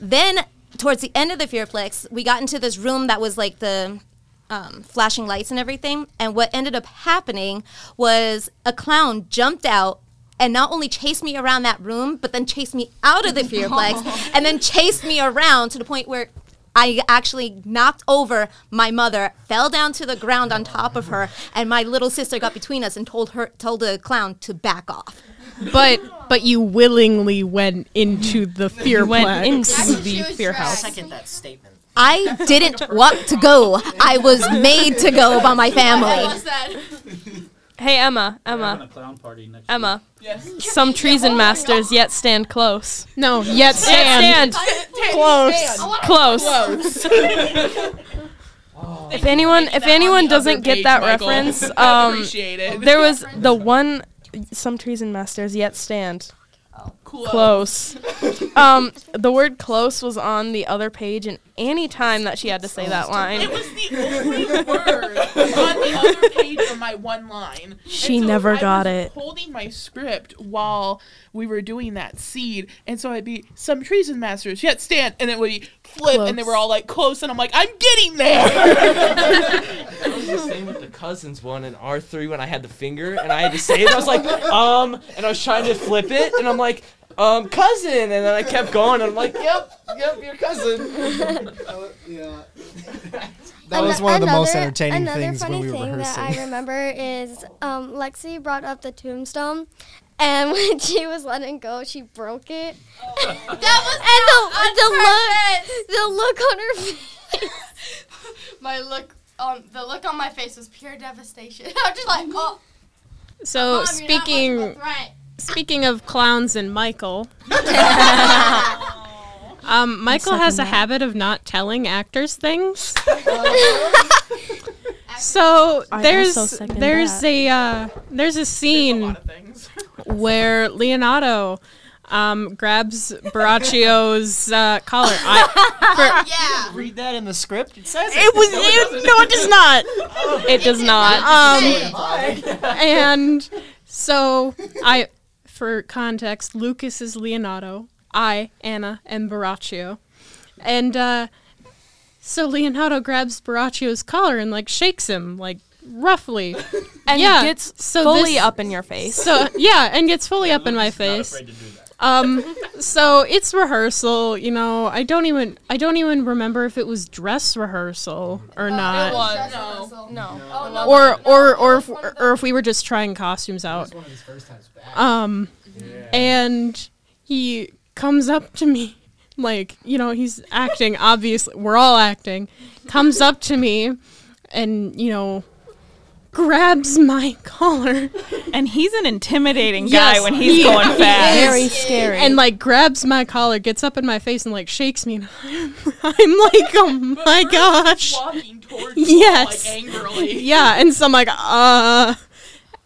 Speaker 5: Then, towards the end of the Fearplex, we got into this room that was like the um, flashing lights and everything. And what ended up happening was a clown jumped out and not only chased me around that room, but then chased me out of the Fearplex (laughs) and then chased me around to the point where I actually knocked over my mother, fell down to the ground on top of her, and my little sister got between us and told her told the clown to back off.
Speaker 9: But but you willingly went into the fear
Speaker 10: went
Speaker 9: plex.
Speaker 10: into the fear house.
Speaker 7: Second that statement.
Speaker 5: I didn't want to go. I was made to go by my family.
Speaker 10: Hey Emma, Emma, Emma. Yes. Some treason masters yet stand close.
Speaker 9: No, yet stand.
Speaker 10: Close. Close. (laughs) If anyone, if anyone doesn't get that
Speaker 14: Michael.
Speaker 10: reference, (laughs) um,
Speaker 14: appreciate it.
Speaker 10: there was the one. Some treason masters yet stand. Close. um, the word "close" was on the other page, and any time that she had to say that line,
Speaker 14: It was the only word on the other page of my one line.
Speaker 10: She
Speaker 14: so
Speaker 10: never
Speaker 14: I
Speaker 10: got
Speaker 14: was
Speaker 10: it.
Speaker 14: Holding my script while we were doing that seed, and so I'd be some treason masters yet stand, and it would be flip, and they were all like close, and I'm like, I'm getting there. (laughs)
Speaker 13: It was the same with the cousins one in R three when I had the finger and I had to say it. I was like, um, and I was trying to flip it, and I'm like, um, cousin, and then I kept going, and I'm like, yep, yep, your cousin.
Speaker 7: yeah. That was one of the most entertaining things when we were
Speaker 15: thing
Speaker 7: rehearsing.
Speaker 15: that I remember is um, Lexi brought up the tombstone, and (laughs) when she was letting go, she broke it. (laughs)
Speaker 8: That was
Speaker 15: and the, the look, the look on her (laughs) face.
Speaker 8: my look on the look on my face was pure devastation. (laughs) I'm just like, oh.
Speaker 9: So
Speaker 8: Mom, you're not much of a
Speaker 9: speaking speaking of clowns and Michael, (laughs) um, Michael has a
Speaker 10: that.
Speaker 9: habit of not telling actors things. (laughs) so
Speaker 10: I
Speaker 9: there's there's
Speaker 10: that.
Speaker 9: a uh, there's a scene where Leonardo um, grabs Borachio's uh, collar. I,
Speaker 8: yeah.
Speaker 7: Read that in the script. It says
Speaker 9: it was it, no, it does not.
Speaker 10: it does not.
Speaker 9: Um, and so I, for context, Lucas is Leonardo, I Anna, and Baracchio, and uh, so Leonardo grabs Borachio's collar and like shakes him like roughly,
Speaker 10: and
Speaker 9: yeah,
Speaker 10: gets
Speaker 9: so
Speaker 10: fully
Speaker 9: this-
Speaker 10: up in your face.
Speaker 9: So yeah, and gets fully up in my face. Um, so it's rehearsal. You know, I don't even I don't even remember if it was dress rehearsal or not.
Speaker 14: It was no,
Speaker 10: no.
Speaker 8: Oh,
Speaker 9: or or or if, or if we were just trying costumes out. Um, and he comes up to me, like you know he's acting. Obviously, we're all acting. Comes up to me, and you know, grabs my (laughs) collar.
Speaker 4: And he's an intimidating guy
Speaker 9: Yes,
Speaker 4: when he's
Speaker 9: he-
Speaker 4: going
Speaker 9: he
Speaker 4: fast.
Speaker 9: is.
Speaker 10: Very scary.
Speaker 9: And like grabs my collar, gets up in my face, and like shakes me. I'm, (laughs) I'm like, oh my gosh.
Speaker 14: walking towards
Speaker 9: Yes.
Speaker 14: like angrily.
Speaker 9: Yeah, and so I'm like, uh,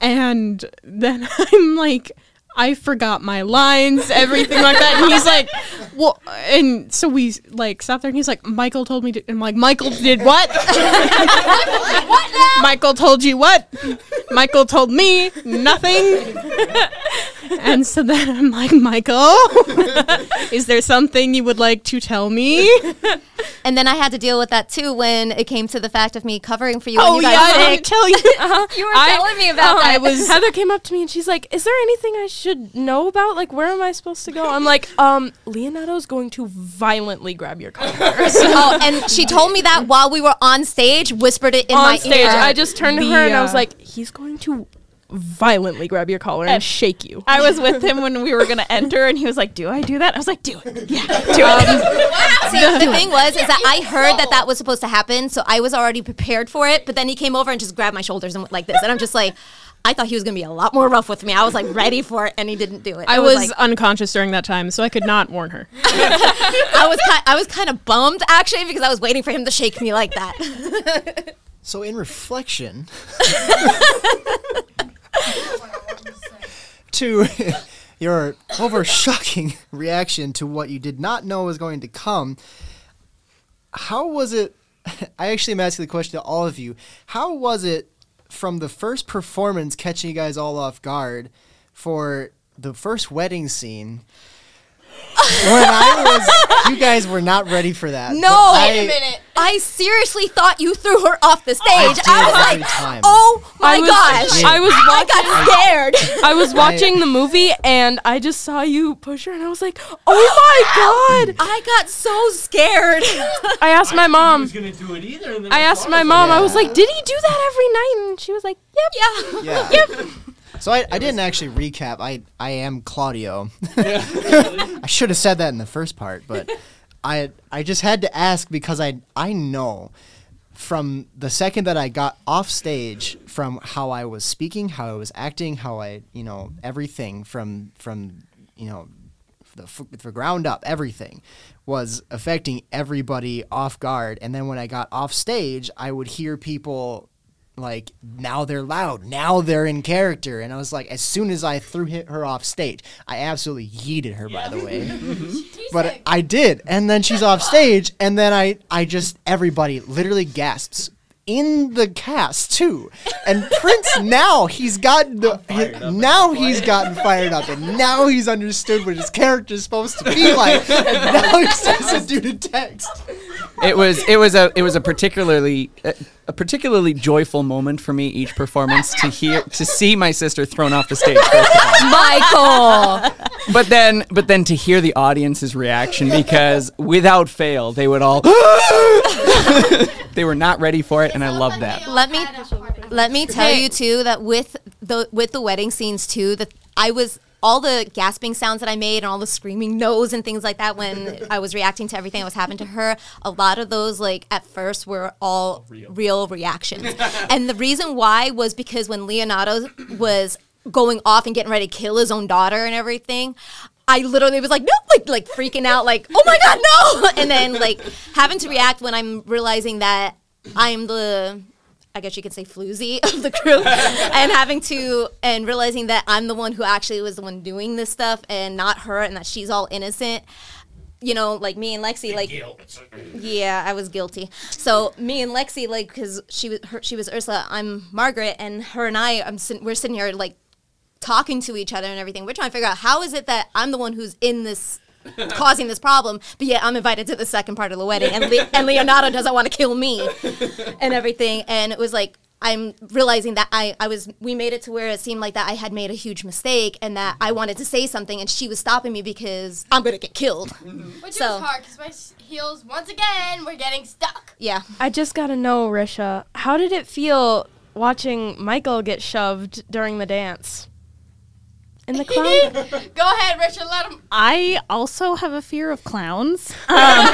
Speaker 9: and then (laughs) I'm like, I forgot my lines, everything like that. And he's like, well, and so we like stop there, and he's like, Michael told me to, and I'm like, Michael did what? what (laughs) Michael told you what? Michael told me nothing. and so then I'm like, Michael, (laughs) is there something you would like to tell me?
Speaker 5: And then I had to deal with that too when it came to the fact of me covering for you.
Speaker 9: Oh,
Speaker 5: when you
Speaker 9: yeah, I
Speaker 5: sick.
Speaker 9: didn't tell you.
Speaker 10: Uh-huh. (laughs)
Speaker 6: You were
Speaker 10: I-
Speaker 6: telling me about
Speaker 10: uh,
Speaker 6: that.
Speaker 10: I was Heather came up to me and she's like, "Is there anything I should know about? Like, where am I supposed to go?" I'm like, (laughs) "Um, Leonardo's going to violently grab your collar." (laughs)
Speaker 5: oh, and she (laughs) told me that while we were on stage, whispered it in
Speaker 10: on
Speaker 5: my
Speaker 10: stage.
Speaker 5: ear.
Speaker 10: I just turned to
Speaker 9: The,
Speaker 10: her and I was like, "He's going to violently grab your collar and,
Speaker 4: And
Speaker 10: shake you."
Speaker 4: I was with him when we were gonna enter, and he was like, "Do I do that?" I was like, "Do it, yeah, do it."
Speaker 5: See, the thing was, is that I heard that that was supposed to happen, so I was already prepared for it. But then he came over and just grabbed my shoulders and went like this, and I'm just like, I thought he was gonna be a lot more rough with me. I was like ready for it, and he didn't do it.
Speaker 9: I
Speaker 5: It
Speaker 9: was
Speaker 5: like-
Speaker 9: unconscious during that time, so I could not warn her. (laughs)
Speaker 5: I was kind, I was kind of bummed actually because I was waiting for him to shake me like that. (laughs)
Speaker 7: So in reflection (laughs) to your over shocking reaction to what you did not know was going to come, how was it? I actually am asking the question to all of you. How was it from the first performance catching you guys all off guard for the first wedding scene? When I was, you guys were not ready for that.
Speaker 5: No,
Speaker 7: I-
Speaker 5: wait a minute. I seriously thought you threw her off the stage.
Speaker 7: I
Speaker 5: I, was
Speaker 7: every
Speaker 5: like,
Speaker 7: time.
Speaker 5: oh my
Speaker 10: I was,
Speaker 5: gosh.
Speaker 10: I was
Speaker 5: I got scared.
Speaker 10: I was watching the movie and I just saw you push her and I was like, "Oh my (gasps) god!"
Speaker 5: I got so scared.
Speaker 10: I asked my mom.
Speaker 13: gonna do it either. And
Speaker 10: I asked my mom. I was like, "Did he do that every night?" And she was like, "Yep,
Speaker 5: yeah,
Speaker 7: Yeah.
Speaker 10: yep."
Speaker 7: So I, I didn't actually recap. I I am Claudio. (laughs) I should have said that in the first part, but (laughs) I I just had to ask because I I know from the second that I got off stage from how I was speaking, how I was acting, how I you know everything from from you know the, the ground up everything was affecting everybody off guard and then when i got off stage i would hear people like now they're loud. Now they're in character. And i was like as soon as i threw hit her off stage i absolutely yeeted her by the way. (laughs) But i did. And then she's off stage and then i i just everybody literally gasps in the cast too. And prince (laughs) now he's gotten the hi- now he's gotten fired up and now he's understood what his character is supposed to be like. (laughs) And now he sends a dude a text
Speaker 3: it was it was a it was a particularly a, a particularly joyful moment for me each performance to hear to see my sister thrown off the stage first of all.
Speaker 6: Michael.
Speaker 3: but then but then to hear the audience's reaction because without fail they would all (laughs) they were not ready for it and i love that
Speaker 5: let me let me tell you too that with the with the wedding scenes too that I was all the gasping sounds that I made and all the screaming (laughs) no's and things like that when I was reacting to everything that was happening to her, a lot of those like at first were all real, reactions. and the reason why was because when Leonardo was going off and getting ready to kill his own daughter and everything, I literally was like, no, like like freaking out, like, oh my god, no! (laughs) And then like having to react when I'm realizing that I'm the I guess you could say floozy (laughs) of the crew, and having to and realizing that I'm the one who actually was the one doing this stuff and not her, and that she's all innocent. You know, like me and Lexi, like yeah, I was guilty. So me and Lexi, like, because she was her, she was Ursula, I'm Margaret, and her and I, I'm we're sitting here like talking to each other and everything. We're trying to figure out how is it that I'm the one who's in this (laughs) causing this problem, but yet I'm invited to the second part of the wedding, and Le- (laughs) and Leonardo doesn't want to kill me and everything. And it was like I'm realizing that I I was we made it to where it seemed like that I had made a huge mistake, and that I wanted to say something, and she was stopping me because I'm gonna get killed. Mm-hmm.
Speaker 8: Which
Speaker 5: So-
Speaker 8: was hard because my heels, once again, were getting stuck.
Speaker 5: Yeah.
Speaker 10: I just gotta know, Risha, how did it feel watching Michael get shoved during the dance? In the clown? (laughs)
Speaker 8: Go ahead, Richard. Let him.
Speaker 4: I also have a fear of clowns. (laughs) Um,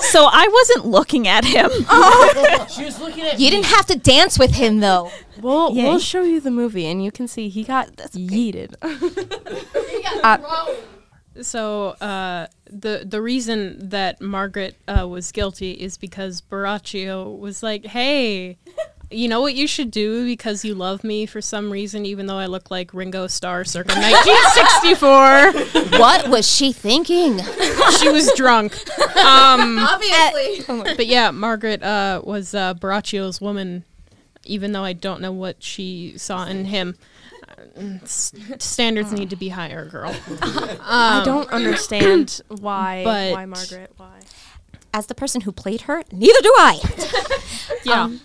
Speaker 4: so I wasn't looking at him. (laughs)
Speaker 13: She was looking at
Speaker 5: You didn't have to dance with him though.
Speaker 10: We'll
Speaker 4: Yay.
Speaker 10: we'll show you the movie and you can see he got yeeted.
Speaker 8: He got
Speaker 10: Uh,
Speaker 8: thrown.
Speaker 9: So uh, the the reason that Margaret uh, was guilty is because Borachio was like, "Hey, you know what you should do because you love me for some reason, even though I look like Ringo Starr circa (laughs) 1964."
Speaker 5: What was she thinking?
Speaker 9: she was drunk. Um,
Speaker 5: Obviously. (laughs)
Speaker 9: but yeah, Margaret uh, was uh, Borachio's woman, even though I don't know what she saw in him. s- standards need to be higher, girl.
Speaker 10: I
Speaker 9: Um,
Speaker 10: don't understand why
Speaker 9: but-
Speaker 10: why Margaret why.
Speaker 5: As the person who played her, neither do I.
Speaker 9: Yeah. Um,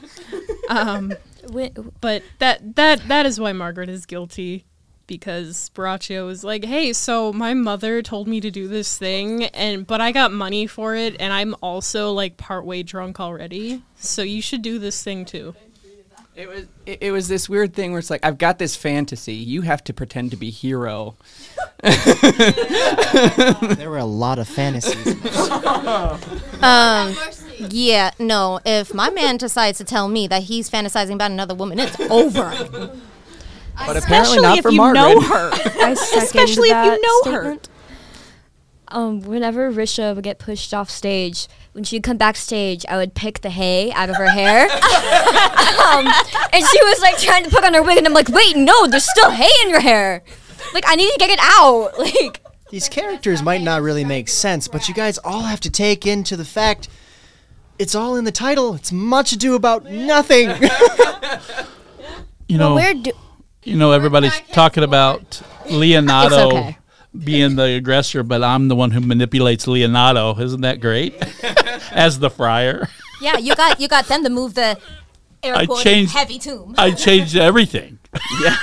Speaker 9: but that that that is why Margaret is guilty because Borachio was like, "Hey, so my mother told me to do this thing and but I got money for it and I'm also like partway drunk already. So you should do this thing too."
Speaker 3: It was it, it was this weird thing where it's like I've got this fantasy. You have to pretend to be hero.
Speaker 7: there were a lot of fantasies. (laughs)
Speaker 5: Um, yeah, no. If my (laughs) man decides to tell me that he's fantasizing about another woman, it's over.
Speaker 3: But apparently not for Margaret. (laughs)
Speaker 6: I second
Speaker 5: Especially if you
Speaker 6: that
Speaker 5: know her.
Speaker 6: statement. Um, whenever Risha would get pushed off stage, when she'd come backstage, I would pick the hay out of her hair. (laughs) um, and she was like trying to put on her wig, and I'm like, wait, no, there's still hay in your hair. Like, I need to get it out. Like,
Speaker 7: These characters might not really make sense, but you guys all have to take into the fact it's all in the title. It's much ado about nothing. (laughs)
Speaker 11: You know,
Speaker 12: we're do-
Speaker 11: you know, everybody's talking about (laughs) Leonardo
Speaker 5: okay.
Speaker 11: being the aggressor, but I'm the one who manipulates Leonardo. Isn't that great? (laughs) As the friar,
Speaker 5: Yeah, you got you got them to move the
Speaker 11: I
Speaker 5: airport
Speaker 11: changed.
Speaker 5: heavy tomb.
Speaker 11: I changed everything.
Speaker 3: yeah.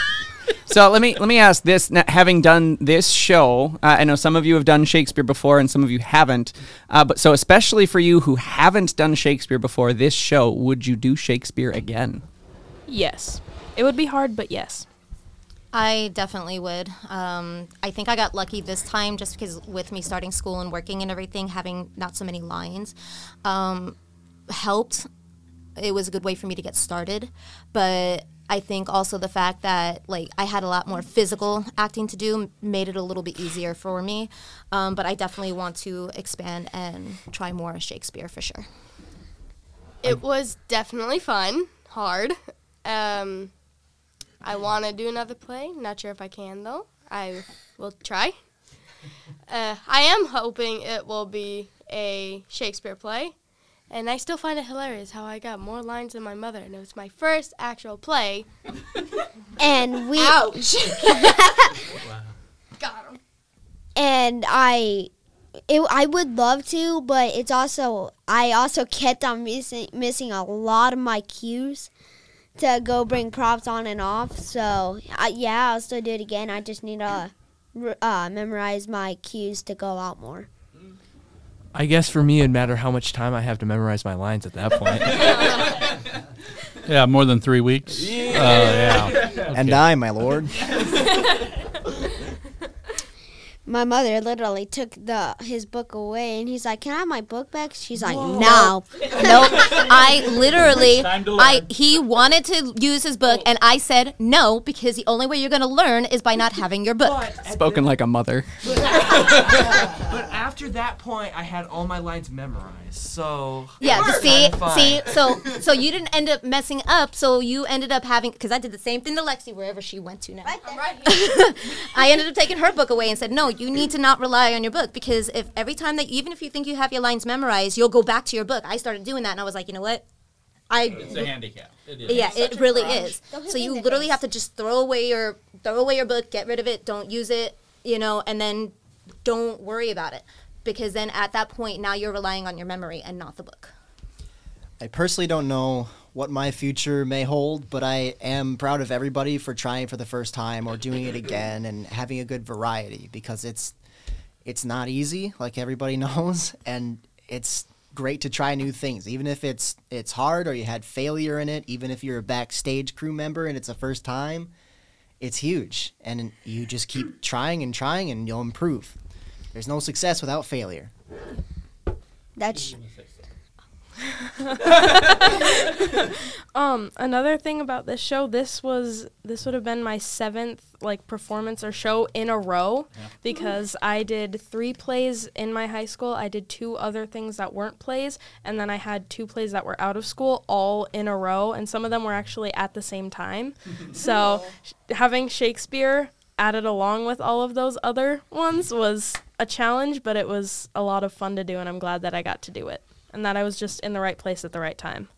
Speaker 3: So let me let me ask this: Now, having done this show, uh, I know some of you have done Shakespeare before, and some of you haven't. Uh, but so, especially for you who haven't done Shakespeare before, this show, would you do Shakespeare again?
Speaker 10: Yes. It would be hard, but yes.
Speaker 5: I definitely would. Um, I think I got lucky this time just because with me starting school and working and everything, having not so many lines um, helped. It was a good way for me to get started. But I think also the fact that like I had a lot more physical acting to do made it a little bit easier for me. Um, but I definitely want to expand and try more Shakespeare for sure.
Speaker 8: It was definitely fun, hard. Um, I want to do another play. Not sure if I can though. I will try. Uh, I am hoping it will be a Shakespeare play, and I still find it hilarious how I got more lines than my mother, and it was my first actual play. (laughs)
Speaker 12: and we
Speaker 8: Ouch. (laughs) got him.
Speaker 12: and I it, I would love to, but it's also I also kept on missing missing a lot of my cues to go bring props on and off. So I, yeah, I'll still do it again. I just need to uh, memorize my cues to go out more.
Speaker 13: I guess for me, it'd matter how much time I have to memorize my lines at that point. (laughs)
Speaker 11: Yeah, more than three weeks. Yeah.
Speaker 7: Oh, and
Speaker 11: Okay.
Speaker 7: I, my lord. (laughs)
Speaker 12: My mother literally took the his book away, and he's like, "Can I have my book back?" She's like,
Speaker 5: Whoa.
Speaker 12: "No." (laughs)
Speaker 5: Nope. I literally, I he wanted to use his book, and I said no because the only way you're going to learn is by not having your book.
Speaker 3: Spoken like a mother. (laughs)
Speaker 13: but after that point, I had all my lines memorized. So
Speaker 5: Yeah,
Speaker 13: it
Speaker 5: see, see, so so you didn't end up messing up. So you ended up having because I did the same thing to Lexi wherever she went to now. (laughs) I ended up taking her book away and said, no, you need to not rely on your book because if every time that even if you think you have your lines memorized, you'll go back to your book. I started doing that and I was like, you know what, I
Speaker 11: It's a handicap. It is.
Speaker 5: yeah,
Speaker 11: It's
Speaker 5: it really is. So you literally have to just throw away your throw away your book, get rid of it, don't use it, you know, and then don't worry about it because then at that point now you're relying on your memory and not the book.
Speaker 7: I personally don't know what my future may hold, but I am proud of everybody for trying for the first time or doing it again and having a good variety because it's it's not easy, like everybody (laughs) knows, and it's great to try new things, even if it's it's hard or you had failure in it, even if you're a backstage crew member and it's a first time, it's huge, and you just keep trying and trying and you'll improve. There's no success without failure.
Speaker 12: That's (laughs)
Speaker 10: um, another thing about this show, this was this would have been my seventh like performance or show in a row because I did three plays in my high school. I did two other things that weren't plays, and then I had two plays that were out of school all in a row, and some of them were actually at the same time. (laughs) so sh- having Shakespeare added along with all of those other ones was a challenge, but it was a lot of fun to do, and I'm glad that I got to do it and that I was just in the right place at the right time.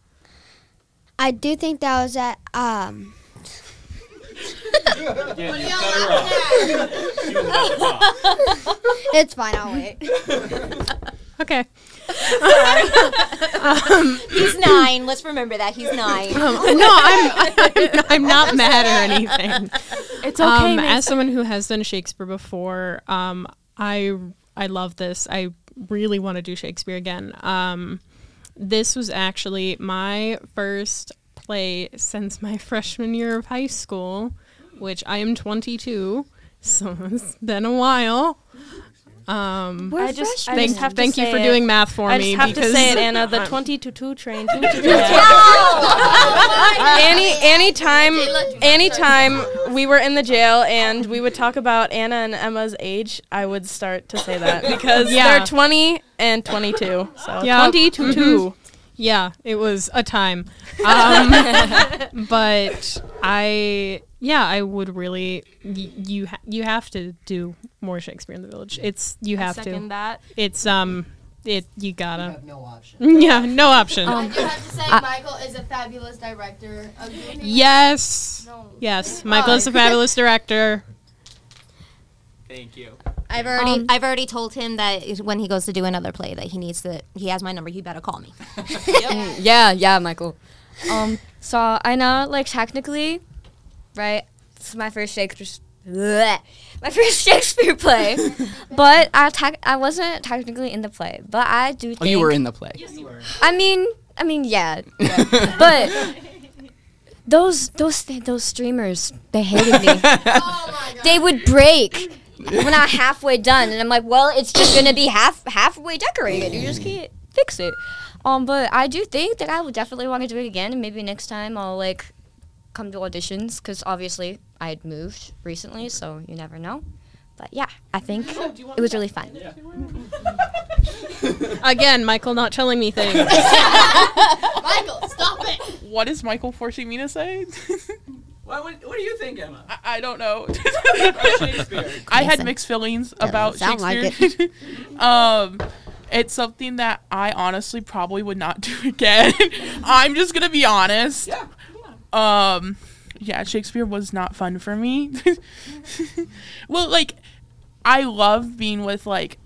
Speaker 12: I do think that was at um (laughs) it's fine. I'll wait.
Speaker 9: Okay. (laughs)
Speaker 5: He's nine. Let's remember that he's nine.
Speaker 9: Um, no, I'm, I'm I'm not mad or anything.
Speaker 10: It's okay,
Speaker 9: Um,
Speaker 10: Mason.
Speaker 9: as someone who has done Shakespeare before, um, I I love this. I really want to do Shakespeare again. Um, this was actually my first play since my (laughs) freshman year of high school, which I am 22, so (laughs) it's been a while. Um,
Speaker 10: We're I just- I
Speaker 9: thank,
Speaker 10: just have to
Speaker 9: thank you for
Speaker 10: it.
Speaker 9: doing math for
Speaker 10: I
Speaker 9: me.
Speaker 10: just have to
Speaker 9: because
Speaker 10: say it, (laughs) Anna. The
Speaker 9: I'm-
Speaker 10: 20 to 2 train. Two to two. (laughs) Any anytime anytime we were in the jail and we would talk about Anna and Emma's age, I would start to say that (laughs) because
Speaker 9: Yeah.
Speaker 10: they're 20 and 22. So
Speaker 9: Yeah.
Speaker 10: 20 to
Speaker 9: Mhm.
Speaker 10: 2.
Speaker 9: Yeah, it was a time. (laughs) Um, but I, yeah, I would really. Y- you ha- you have to do more Shakespeare in the Village. It's you
Speaker 10: I
Speaker 9: have to.
Speaker 10: second that.
Speaker 9: It's um, it you gotta.
Speaker 7: Have no option. (laughs)
Speaker 9: Yeah, no option.
Speaker 8: I do have to say,
Speaker 9: I-
Speaker 8: Michael is a fabulous director. of doing it.
Speaker 9: yes, yes. Michael is a fabulous director.
Speaker 3: Thank you.
Speaker 5: I've already
Speaker 10: Um,
Speaker 5: I've already told him that when he goes to do another play that he needs to he has my number. He better call me. (laughs) (laughs)
Speaker 6: Yeah, yeah, Michael. Um, so I know, like technically, right? This is my first Shakespeare, bleh, my first (laughs) Shakespeare play, but I tec- I wasn't technically in the play, but I do. Think
Speaker 3: Oh, you were in the play. Yes, you were.
Speaker 6: I mean, I mean, yeah, yeah. but those those th- those streamers, they hated me. They would break when I'm halfway done, and I'm like, well, it's just gonna be half halfway decorated. You just can't fix it. Um, but I do think that I would definitely want to do it again, and maybe next time I'll like come to auditions because obviously I had moved recently, so you never know. But yeah, I think it was really fun. (laughs)
Speaker 9: Again, Michael not telling me things. (laughs) (laughs)
Speaker 8: Michael, stop it.
Speaker 14: What is Michael forcing me to say?
Speaker 3: What, what, what do you think, Emma?
Speaker 14: I, I don't know. (laughs)
Speaker 3: Shakespeare.
Speaker 14: I had mixed feelings
Speaker 3: Doesn't
Speaker 14: about
Speaker 3: sound like
Speaker 14: Shakespeare. (laughs) um, it's something that I honestly probably would not (laughs) do again. I'm just gonna be honest. Yeah. Um, yeah, Shakespeare was not fun for me. well, like, I love being with like,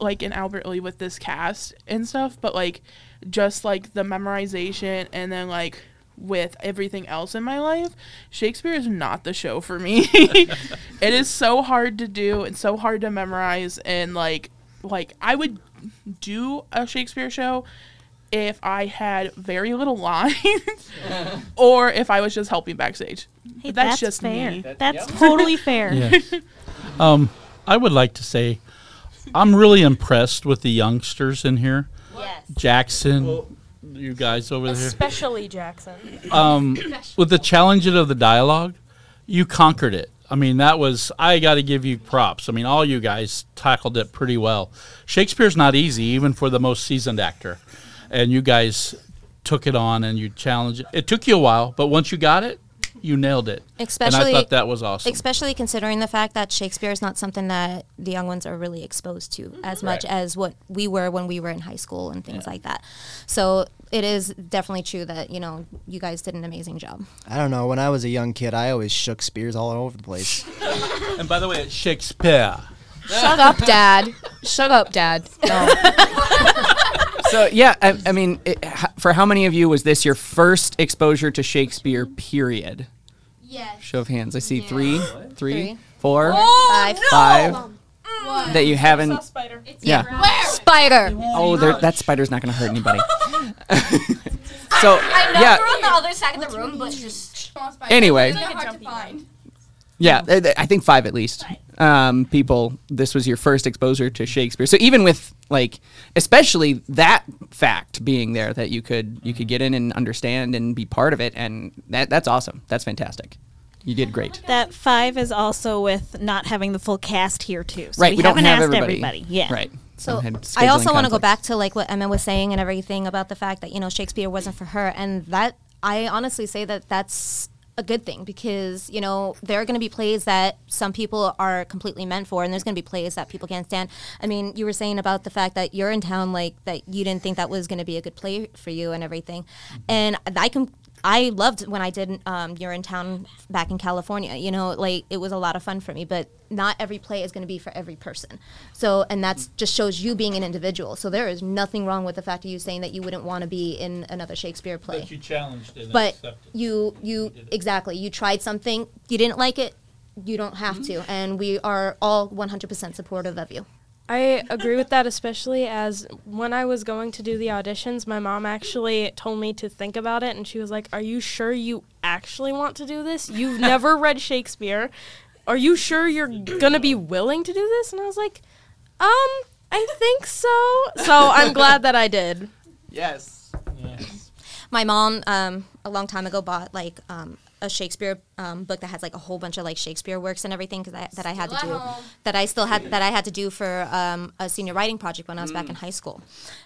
Speaker 14: like in Albert Lea with this cast and stuff, but like, just like the memorization and then like with everything else in my life, Shakespeare is not the show for me. (laughs) it is so hard to do and so hard to memorize and like like I would do a Shakespeare show if I had very little (laughs) lines (laughs) or if I was just helping backstage.
Speaker 4: Hey,
Speaker 14: that's,
Speaker 4: that's
Speaker 14: just
Speaker 4: fair.
Speaker 14: me.
Speaker 4: That's totally fair.
Speaker 11: Yeah. um, I would like to say I'm really impressed with the youngsters in here.
Speaker 10: Yes.
Speaker 11: Jackson, you guys over there.
Speaker 10: Especially Jackson.
Speaker 11: um, (coughs) with the challenge of the dialogue, you conquered it. I mean, that was I got to give you props. I mean, all you guys tackled it pretty well. Shakespeare's not easy, even for the most seasoned actor, and you guys took it on and you challenged it. It took you a while, but once you got it, you nailed it.
Speaker 5: Especially,
Speaker 11: and I thought that was awesome.
Speaker 5: Especially considering the fact that Shakespeare is not something that the young ones are really exposed to as much
Speaker 11: Right.
Speaker 5: as what we were when we were in high school and things like that. So it is definitely true that you know you guys did an amazing job.
Speaker 7: I don't know. When I was a young kid, I always shook spears all over the place. (laughs)
Speaker 11: and by the way, it's Shakespeare.
Speaker 6: Shut up, Dad. Shut up, Dad. No. (laughs)
Speaker 3: So yeah, I, I mean, it, h- for how many of you was this your first exposure to Shakespeare? Period.
Speaker 8: Yes.
Speaker 3: Show of hands. I see three, three,
Speaker 5: Three.
Speaker 3: four,
Speaker 5: Five.
Speaker 3: five.
Speaker 8: What?
Speaker 3: That you haven't.
Speaker 10: spider.
Speaker 3: Yeah.
Speaker 8: Where?
Speaker 6: Spider.
Speaker 3: Oh, there- that spider's not going to hurt anybody. (laughs) (laughs) so
Speaker 6: I know
Speaker 3: yeah,
Speaker 6: we're on the other side of the room, but just
Speaker 3: Anyway.
Speaker 8: They're hard to find.
Speaker 3: yeah. th- th- I think five at least. Um, people, this was your first exposure to Shakespeare. So even with like, especially that fact being there that you could you could get in and understand and be part of it, and that that's awesome. That's fantastic. You did great.
Speaker 4: That five is also with not having the full cast here too. So
Speaker 3: right.
Speaker 4: we,
Speaker 3: We, don't
Speaker 4: haven't
Speaker 3: have
Speaker 4: asked
Speaker 3: everybody.
Speaker 4: Yeah.
Speaker 3: Right.
Speaker 5: So I also want to go back to like what Emma was saying and everything about the fact that you know Shakespeare wasn't for her, and that I honestly say that that's a good thing because you know there are going to be plays that some people are completely meant for, and there's going to be plays that people can't stand. I mean, you were saying about the fact that you're in town, like that you didn't think that was going to be a good play for you and everything, mm-hmm. and I can I loved when I did um, You're in Town back in California. You know, like it was a lot of fun for me, but not every play is going to be for every person. So, and that's just shows you being an individual. So there is nothing wrong with the fact of you saying that you wouldn't want to be in another Shakespeare play.
Speaker 11: But you challenged it.
Speaker 5: But
Speaker 11: accepted.
Speaker 5: you, you exactly, you tried something, you didn't like it, you don't have to, and we are all 100% supportive of you.
Speaker 10: I agree with that, especially as when I was going to do the auditions, my mom actually told me to think about it, and she was like, Are you sure you actually want to do this? You've (laughs) never read Shakespeare. Are you sure you're going to be willing to do this? And I was like, Um, I think so. So I'm glad that I did.
Speaker 3: Yes.
Speaker 5: My mom, um, a long time ago, bought like um, a Shakespeare um, book that has like a whole bunch of like Shakespeare works and everything 'cause I, that I had to do
Speaker 2: home.
Speaker 5: that I still had that I had to do for um, a senior writing project when I was back in high school,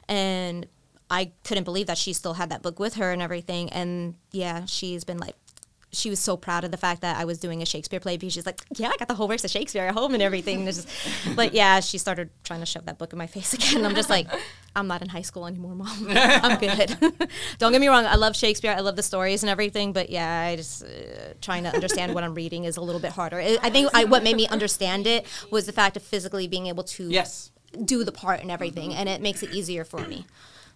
Speaker 5: and I couldn't believe that she still had that book with her and everything. And yeah, she's been like. She was so proud of the fact that I was doing a Shakespeare play because she's like, "Yeah, I got the whole works of Shakespeare at home and everything." And it's just, (laughs) but yeah, she started trying to shove that book in my face again. I'm just like, "I'm not in high school anymore, mom. (laughs) I'm good." (laughs) Don't get me wrong, I love Shakespeare. I love the stories and everything, but yeah, I just uh, trying to understand what I'm reading is a little bit harder. I I think I, what made me understand it was the fact of physically being able to
Speaker 3: yes.
Speaker 5: do the part and everything, and it makes it easier for me.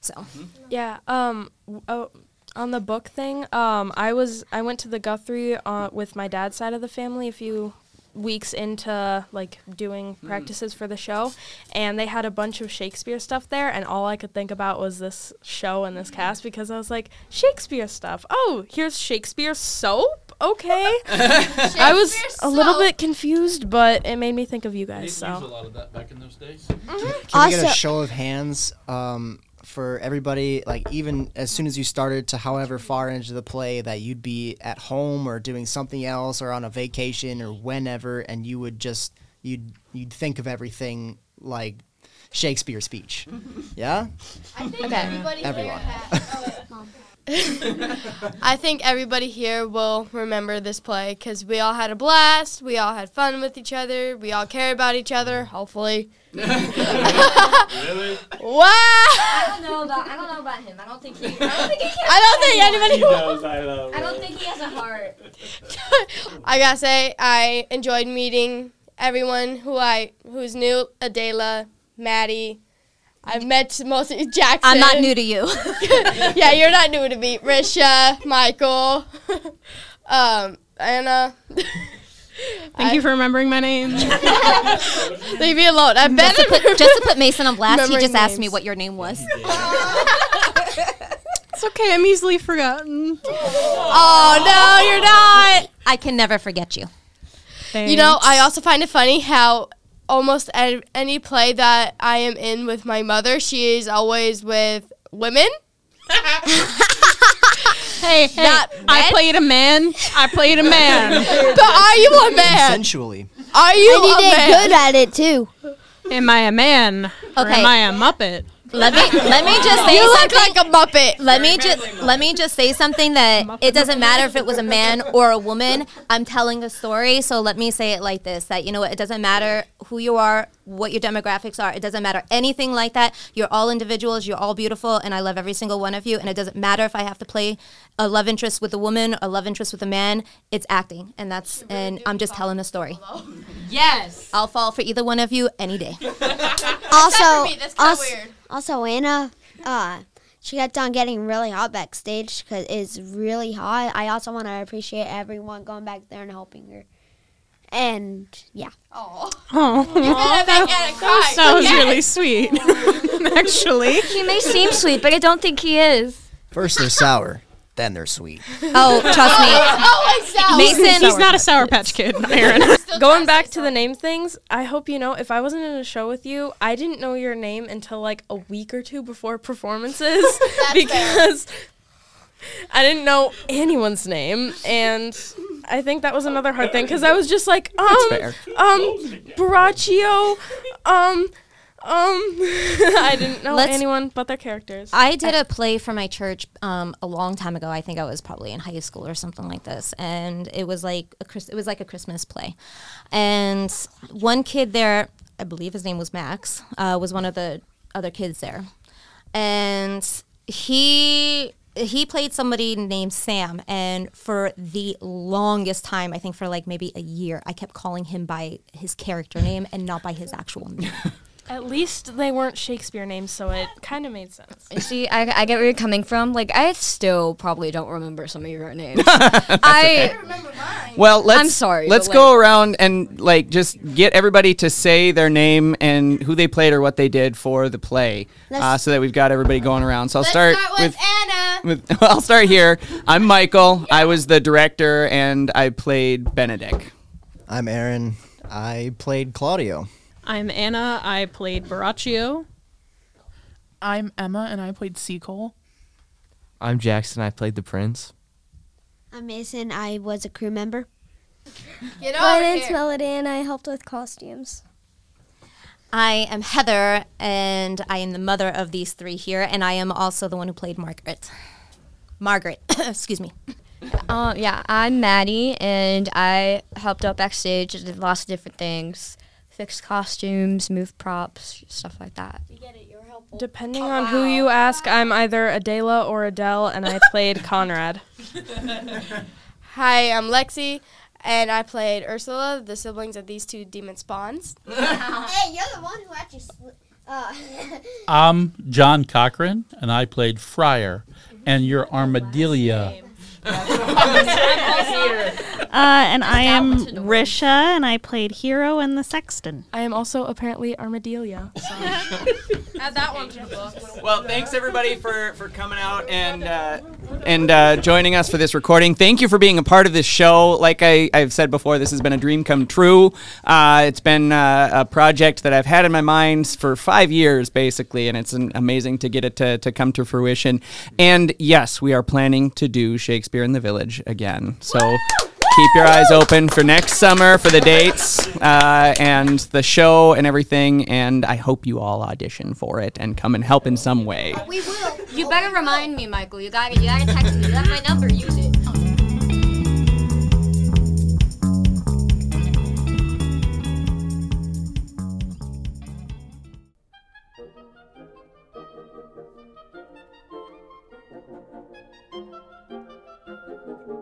Speaker 5: So
Speaker 10: Yeah. Um. Oh, on the book thing, um, I was I went to the Guthrie uh, with my dad's side of the family a few weeks into like doing practices for the show, and they had a bunch of Shakespeare stuff there, and all I could think about was this show and this cast because I was like Shakespeare stuff. Oh, here's Shakespeare soap. Okay. (laughs) I was a little
Speaker 8: soap.
Speaker 10: bit confused, but it made me think of you
Speaker 11: They
Speaker 10: guys.
Speaker 11: used to use a
Speaker 10: So.
Speaker 11: lot of that back in those days.
Speaker 7: Can we get
Speaker 12: Also-
Speaker 7: a show of hands um, for everybody? Like even as soon as you started to however far into the play that you'd be at home or doing something else or on a vacation or whenever, and you would just you'd you'd think of everything like Shakespeare speech. (laughs) Yeah.
Speaker 8: I think
Speaker 5: Okay.
Speaker 8: everybody here
Speaker 7: Everyone.
Speaker 8: Oh, (laughs) I think everybody here will remember this play because we all had a blast. We all had fun with each other. We all care about each other. Hopefully.
Speaker 6: really? (laughs)
Speaker 8: Wow!
Speaker 6: I don't know about I don't know about him. I don't think he. I don't think he cares.
Speaker 8: I don't think anybody
Speaker 6: He
Speaker 8: will.
Speaker 6: does, I know. I don't think he has a heart.
Speaker 8: I gotta say, I enjoyed meeting everyone who I who's new. Adela, Maddie. I've met most of Jackson.
Speaker 5: I'm not new to you. (laughs)
Speaker 8: yeah, you're not new to me. Risha, Michael, um, Anna.
Speaker 9: Thank you for remembering my name. (laughs)
Speaker 8: Leave me alone. I bet
Speaker 5: just to, put, just to put Mason on blast, he
Speaker 8: Remembering
Speaker 5: just asked me what your name was. (laughs)
Speaker 9: It's okay. I'm easily forgotten.
Speaker 8: Oh no, you're not.
Speaker 5: I can never forget you.
Speaker 8: You know, I also find it funny how almost any play that I am in with my mother, she is always with women. (laughs)
Speaker 9: Hey, hey,
Speaker 8: Not
Speaker 9: I played a man. I played a man. (laughs)
Speaker 8: but are you a man?
Speaker 7: Consensually.
Speaker 8: Are you
Speaker 12: and
Speaker 8: a
Speaker 12: did
Speaker 8: man?
Speaker 12: good at it too.
Speaker 9: Am I a man? Or
Speaker 5: Okay.
Speaker 9: am I a muppet?
Speaker 5: Let me let me just say
Speaker 8: You look
Speaker 5: something.
Speaker 8: like a muppet.
Speaker 5: Let me just let me just say something that it doesn't matter if it was a man or a woman. I'm telling a story, so let me say it like this: that you know what, it doesn't matter who you are, what your demographics are. It doesn't matter anything like that. You're all individuals. You're all beautiful, and I love every single one of you. And it doesn't matter if I have to play a love interest with a woman, a love interest with a man. It's acting, and that's and I'm just telling a story.
Speaker 2: Yes.
Speaker 5: I'll fall for either one of you any day. (laughs) (laughs)
Speaker 12: Also,
Speaker 8: me, that's kinda
Speaker 12: also,
Speaker 8: weird.
Speaker 12: also Anna, uh, she got done getting really hot backstage because it's really hot. I also want to appreciate everyone going back there and helping her. And yeah,
Speaker 8: Oh.
Speaker 9: Oh,
Speaker 8: that,
Speaker 9: that, that was really sweet. (laughs) Actually,
Speaker 6: He may seem sweet, but I don't think he is.
Speaker 7: First they're sour, then they're sweet. (laughs)
Speaker 5: Oh, trust me. (laughs)
Speaker 8: Always sound.
Speaker 5: Mason,
Speaker 9: he's not a Sour Patch Kid, Aaron. (laughs)
Speaker 10: Going back to the name things, I hope you know if I wasn't in a show with you, I didn't know your name until like a week or two before performances because I didn't know anyone's name and I think that was another hard thing because I was just like, um,
Speaker 7: fair.
Speaker 10: um, Borachio, um, um, (laughs) I didn't know
Speaker 5: Let's-
Speaker 10: anyone but their characters.
Speaker 5: I did a play for my church um, a long time ago. I think I was probably in high school or something like this, and it was like a Chris- it was like a Christmas play, and one kid there, I believe his name was Max, uh, was one of the other kids there, and he he played somebody named Sam, and for the longest time, I think for like maybe a year, I kept calling him by his character name and not by his actual name. (laughs)
Speaker 10: At least they weren't Shakespeare names, so it kind of made sense.
Speaker 6: You see, I, I get where you're coming from. Like, I still probably don't remember some of your names. (laughs) I okay. remember mine.
Speaker 3: Well, let's.
Speaker 6: I'm sorry.
Speaker 3: Let's
Speaker 6: but,
Speaker 3: go
Speaker 6: like,
Speaker 3: around and like just get everybody to say their name and who they played or what they did for the play, uh, so that we've got everybody going around. So I'll start, with.
Speaker 5: Anna.
Speaker 3: with (laughs) I'll start here. I'm Michael. I was the director and I played Benedick.
Speaker 7: I'm Aaron. I played Claudio.
Speaker 9: I'm Anna. I played Borachio.
Speaker 14: I'm Emma, and I played Seacole.
Speaker 13: I'm Jackson. I played the prince.
Speaker 12: I'm Mason. I was a crew member. (laughs)
Speaker 8: Get
Speaker 15: My
Speaker 8: over
Speaker 15: name's
Speaker 8: here.
Speaker 15: Melody, and I helped with costumes.
Speaker 5: I am Heather, and I am the mother of these three here, and I am also the one who played Margaret. Margaret, (coughs) excuse me.
Speaker 6: Uh, yeah, I'm Maddie, and I helped out backstage. I did lots of different things. Fixed costumes, move props, stuff like that.
Speaker 10: Depending on who you ask, I'm either Adela or Adele, and I played (laughs) Conrade. (laughs)
Speaker 8: Hi, I'm Lexi, and I played Ursula, the siblings of these two demon spawns. (laughs)
Speaker 12: hey, you're the one who actually. Uh,
Speaker 11: I'm John Cochran, and I played Friar, and you're Armadillo.
Speaker 4: Uh, and I am Risha, and I played Hero and the Sexton.
Speaker 10: I am also apparently Armadillo. (laughs)
Speaker 8: Add that one to the book.
Speaker 3: Well, thanks everybody for, for coming out and uh, and uh, joining us for this recording. Thank you for being a part of this show. Like I, I've said before, this has been a dream come true. Uh, it's been uh, a project that I've had in my mind for five years, basically, and it's an, amazing to get it to, to come to fruition. And yes, we are planning to do Shakespeare in the Village again. So keep your eyes open for next summer for the dates uh, and the show and everything. And I hope you all audition for it and come and help in some way.
Speaker 6: We will. You better remind me, Michael. You gotta, you gotta text me. You have my number. Use it.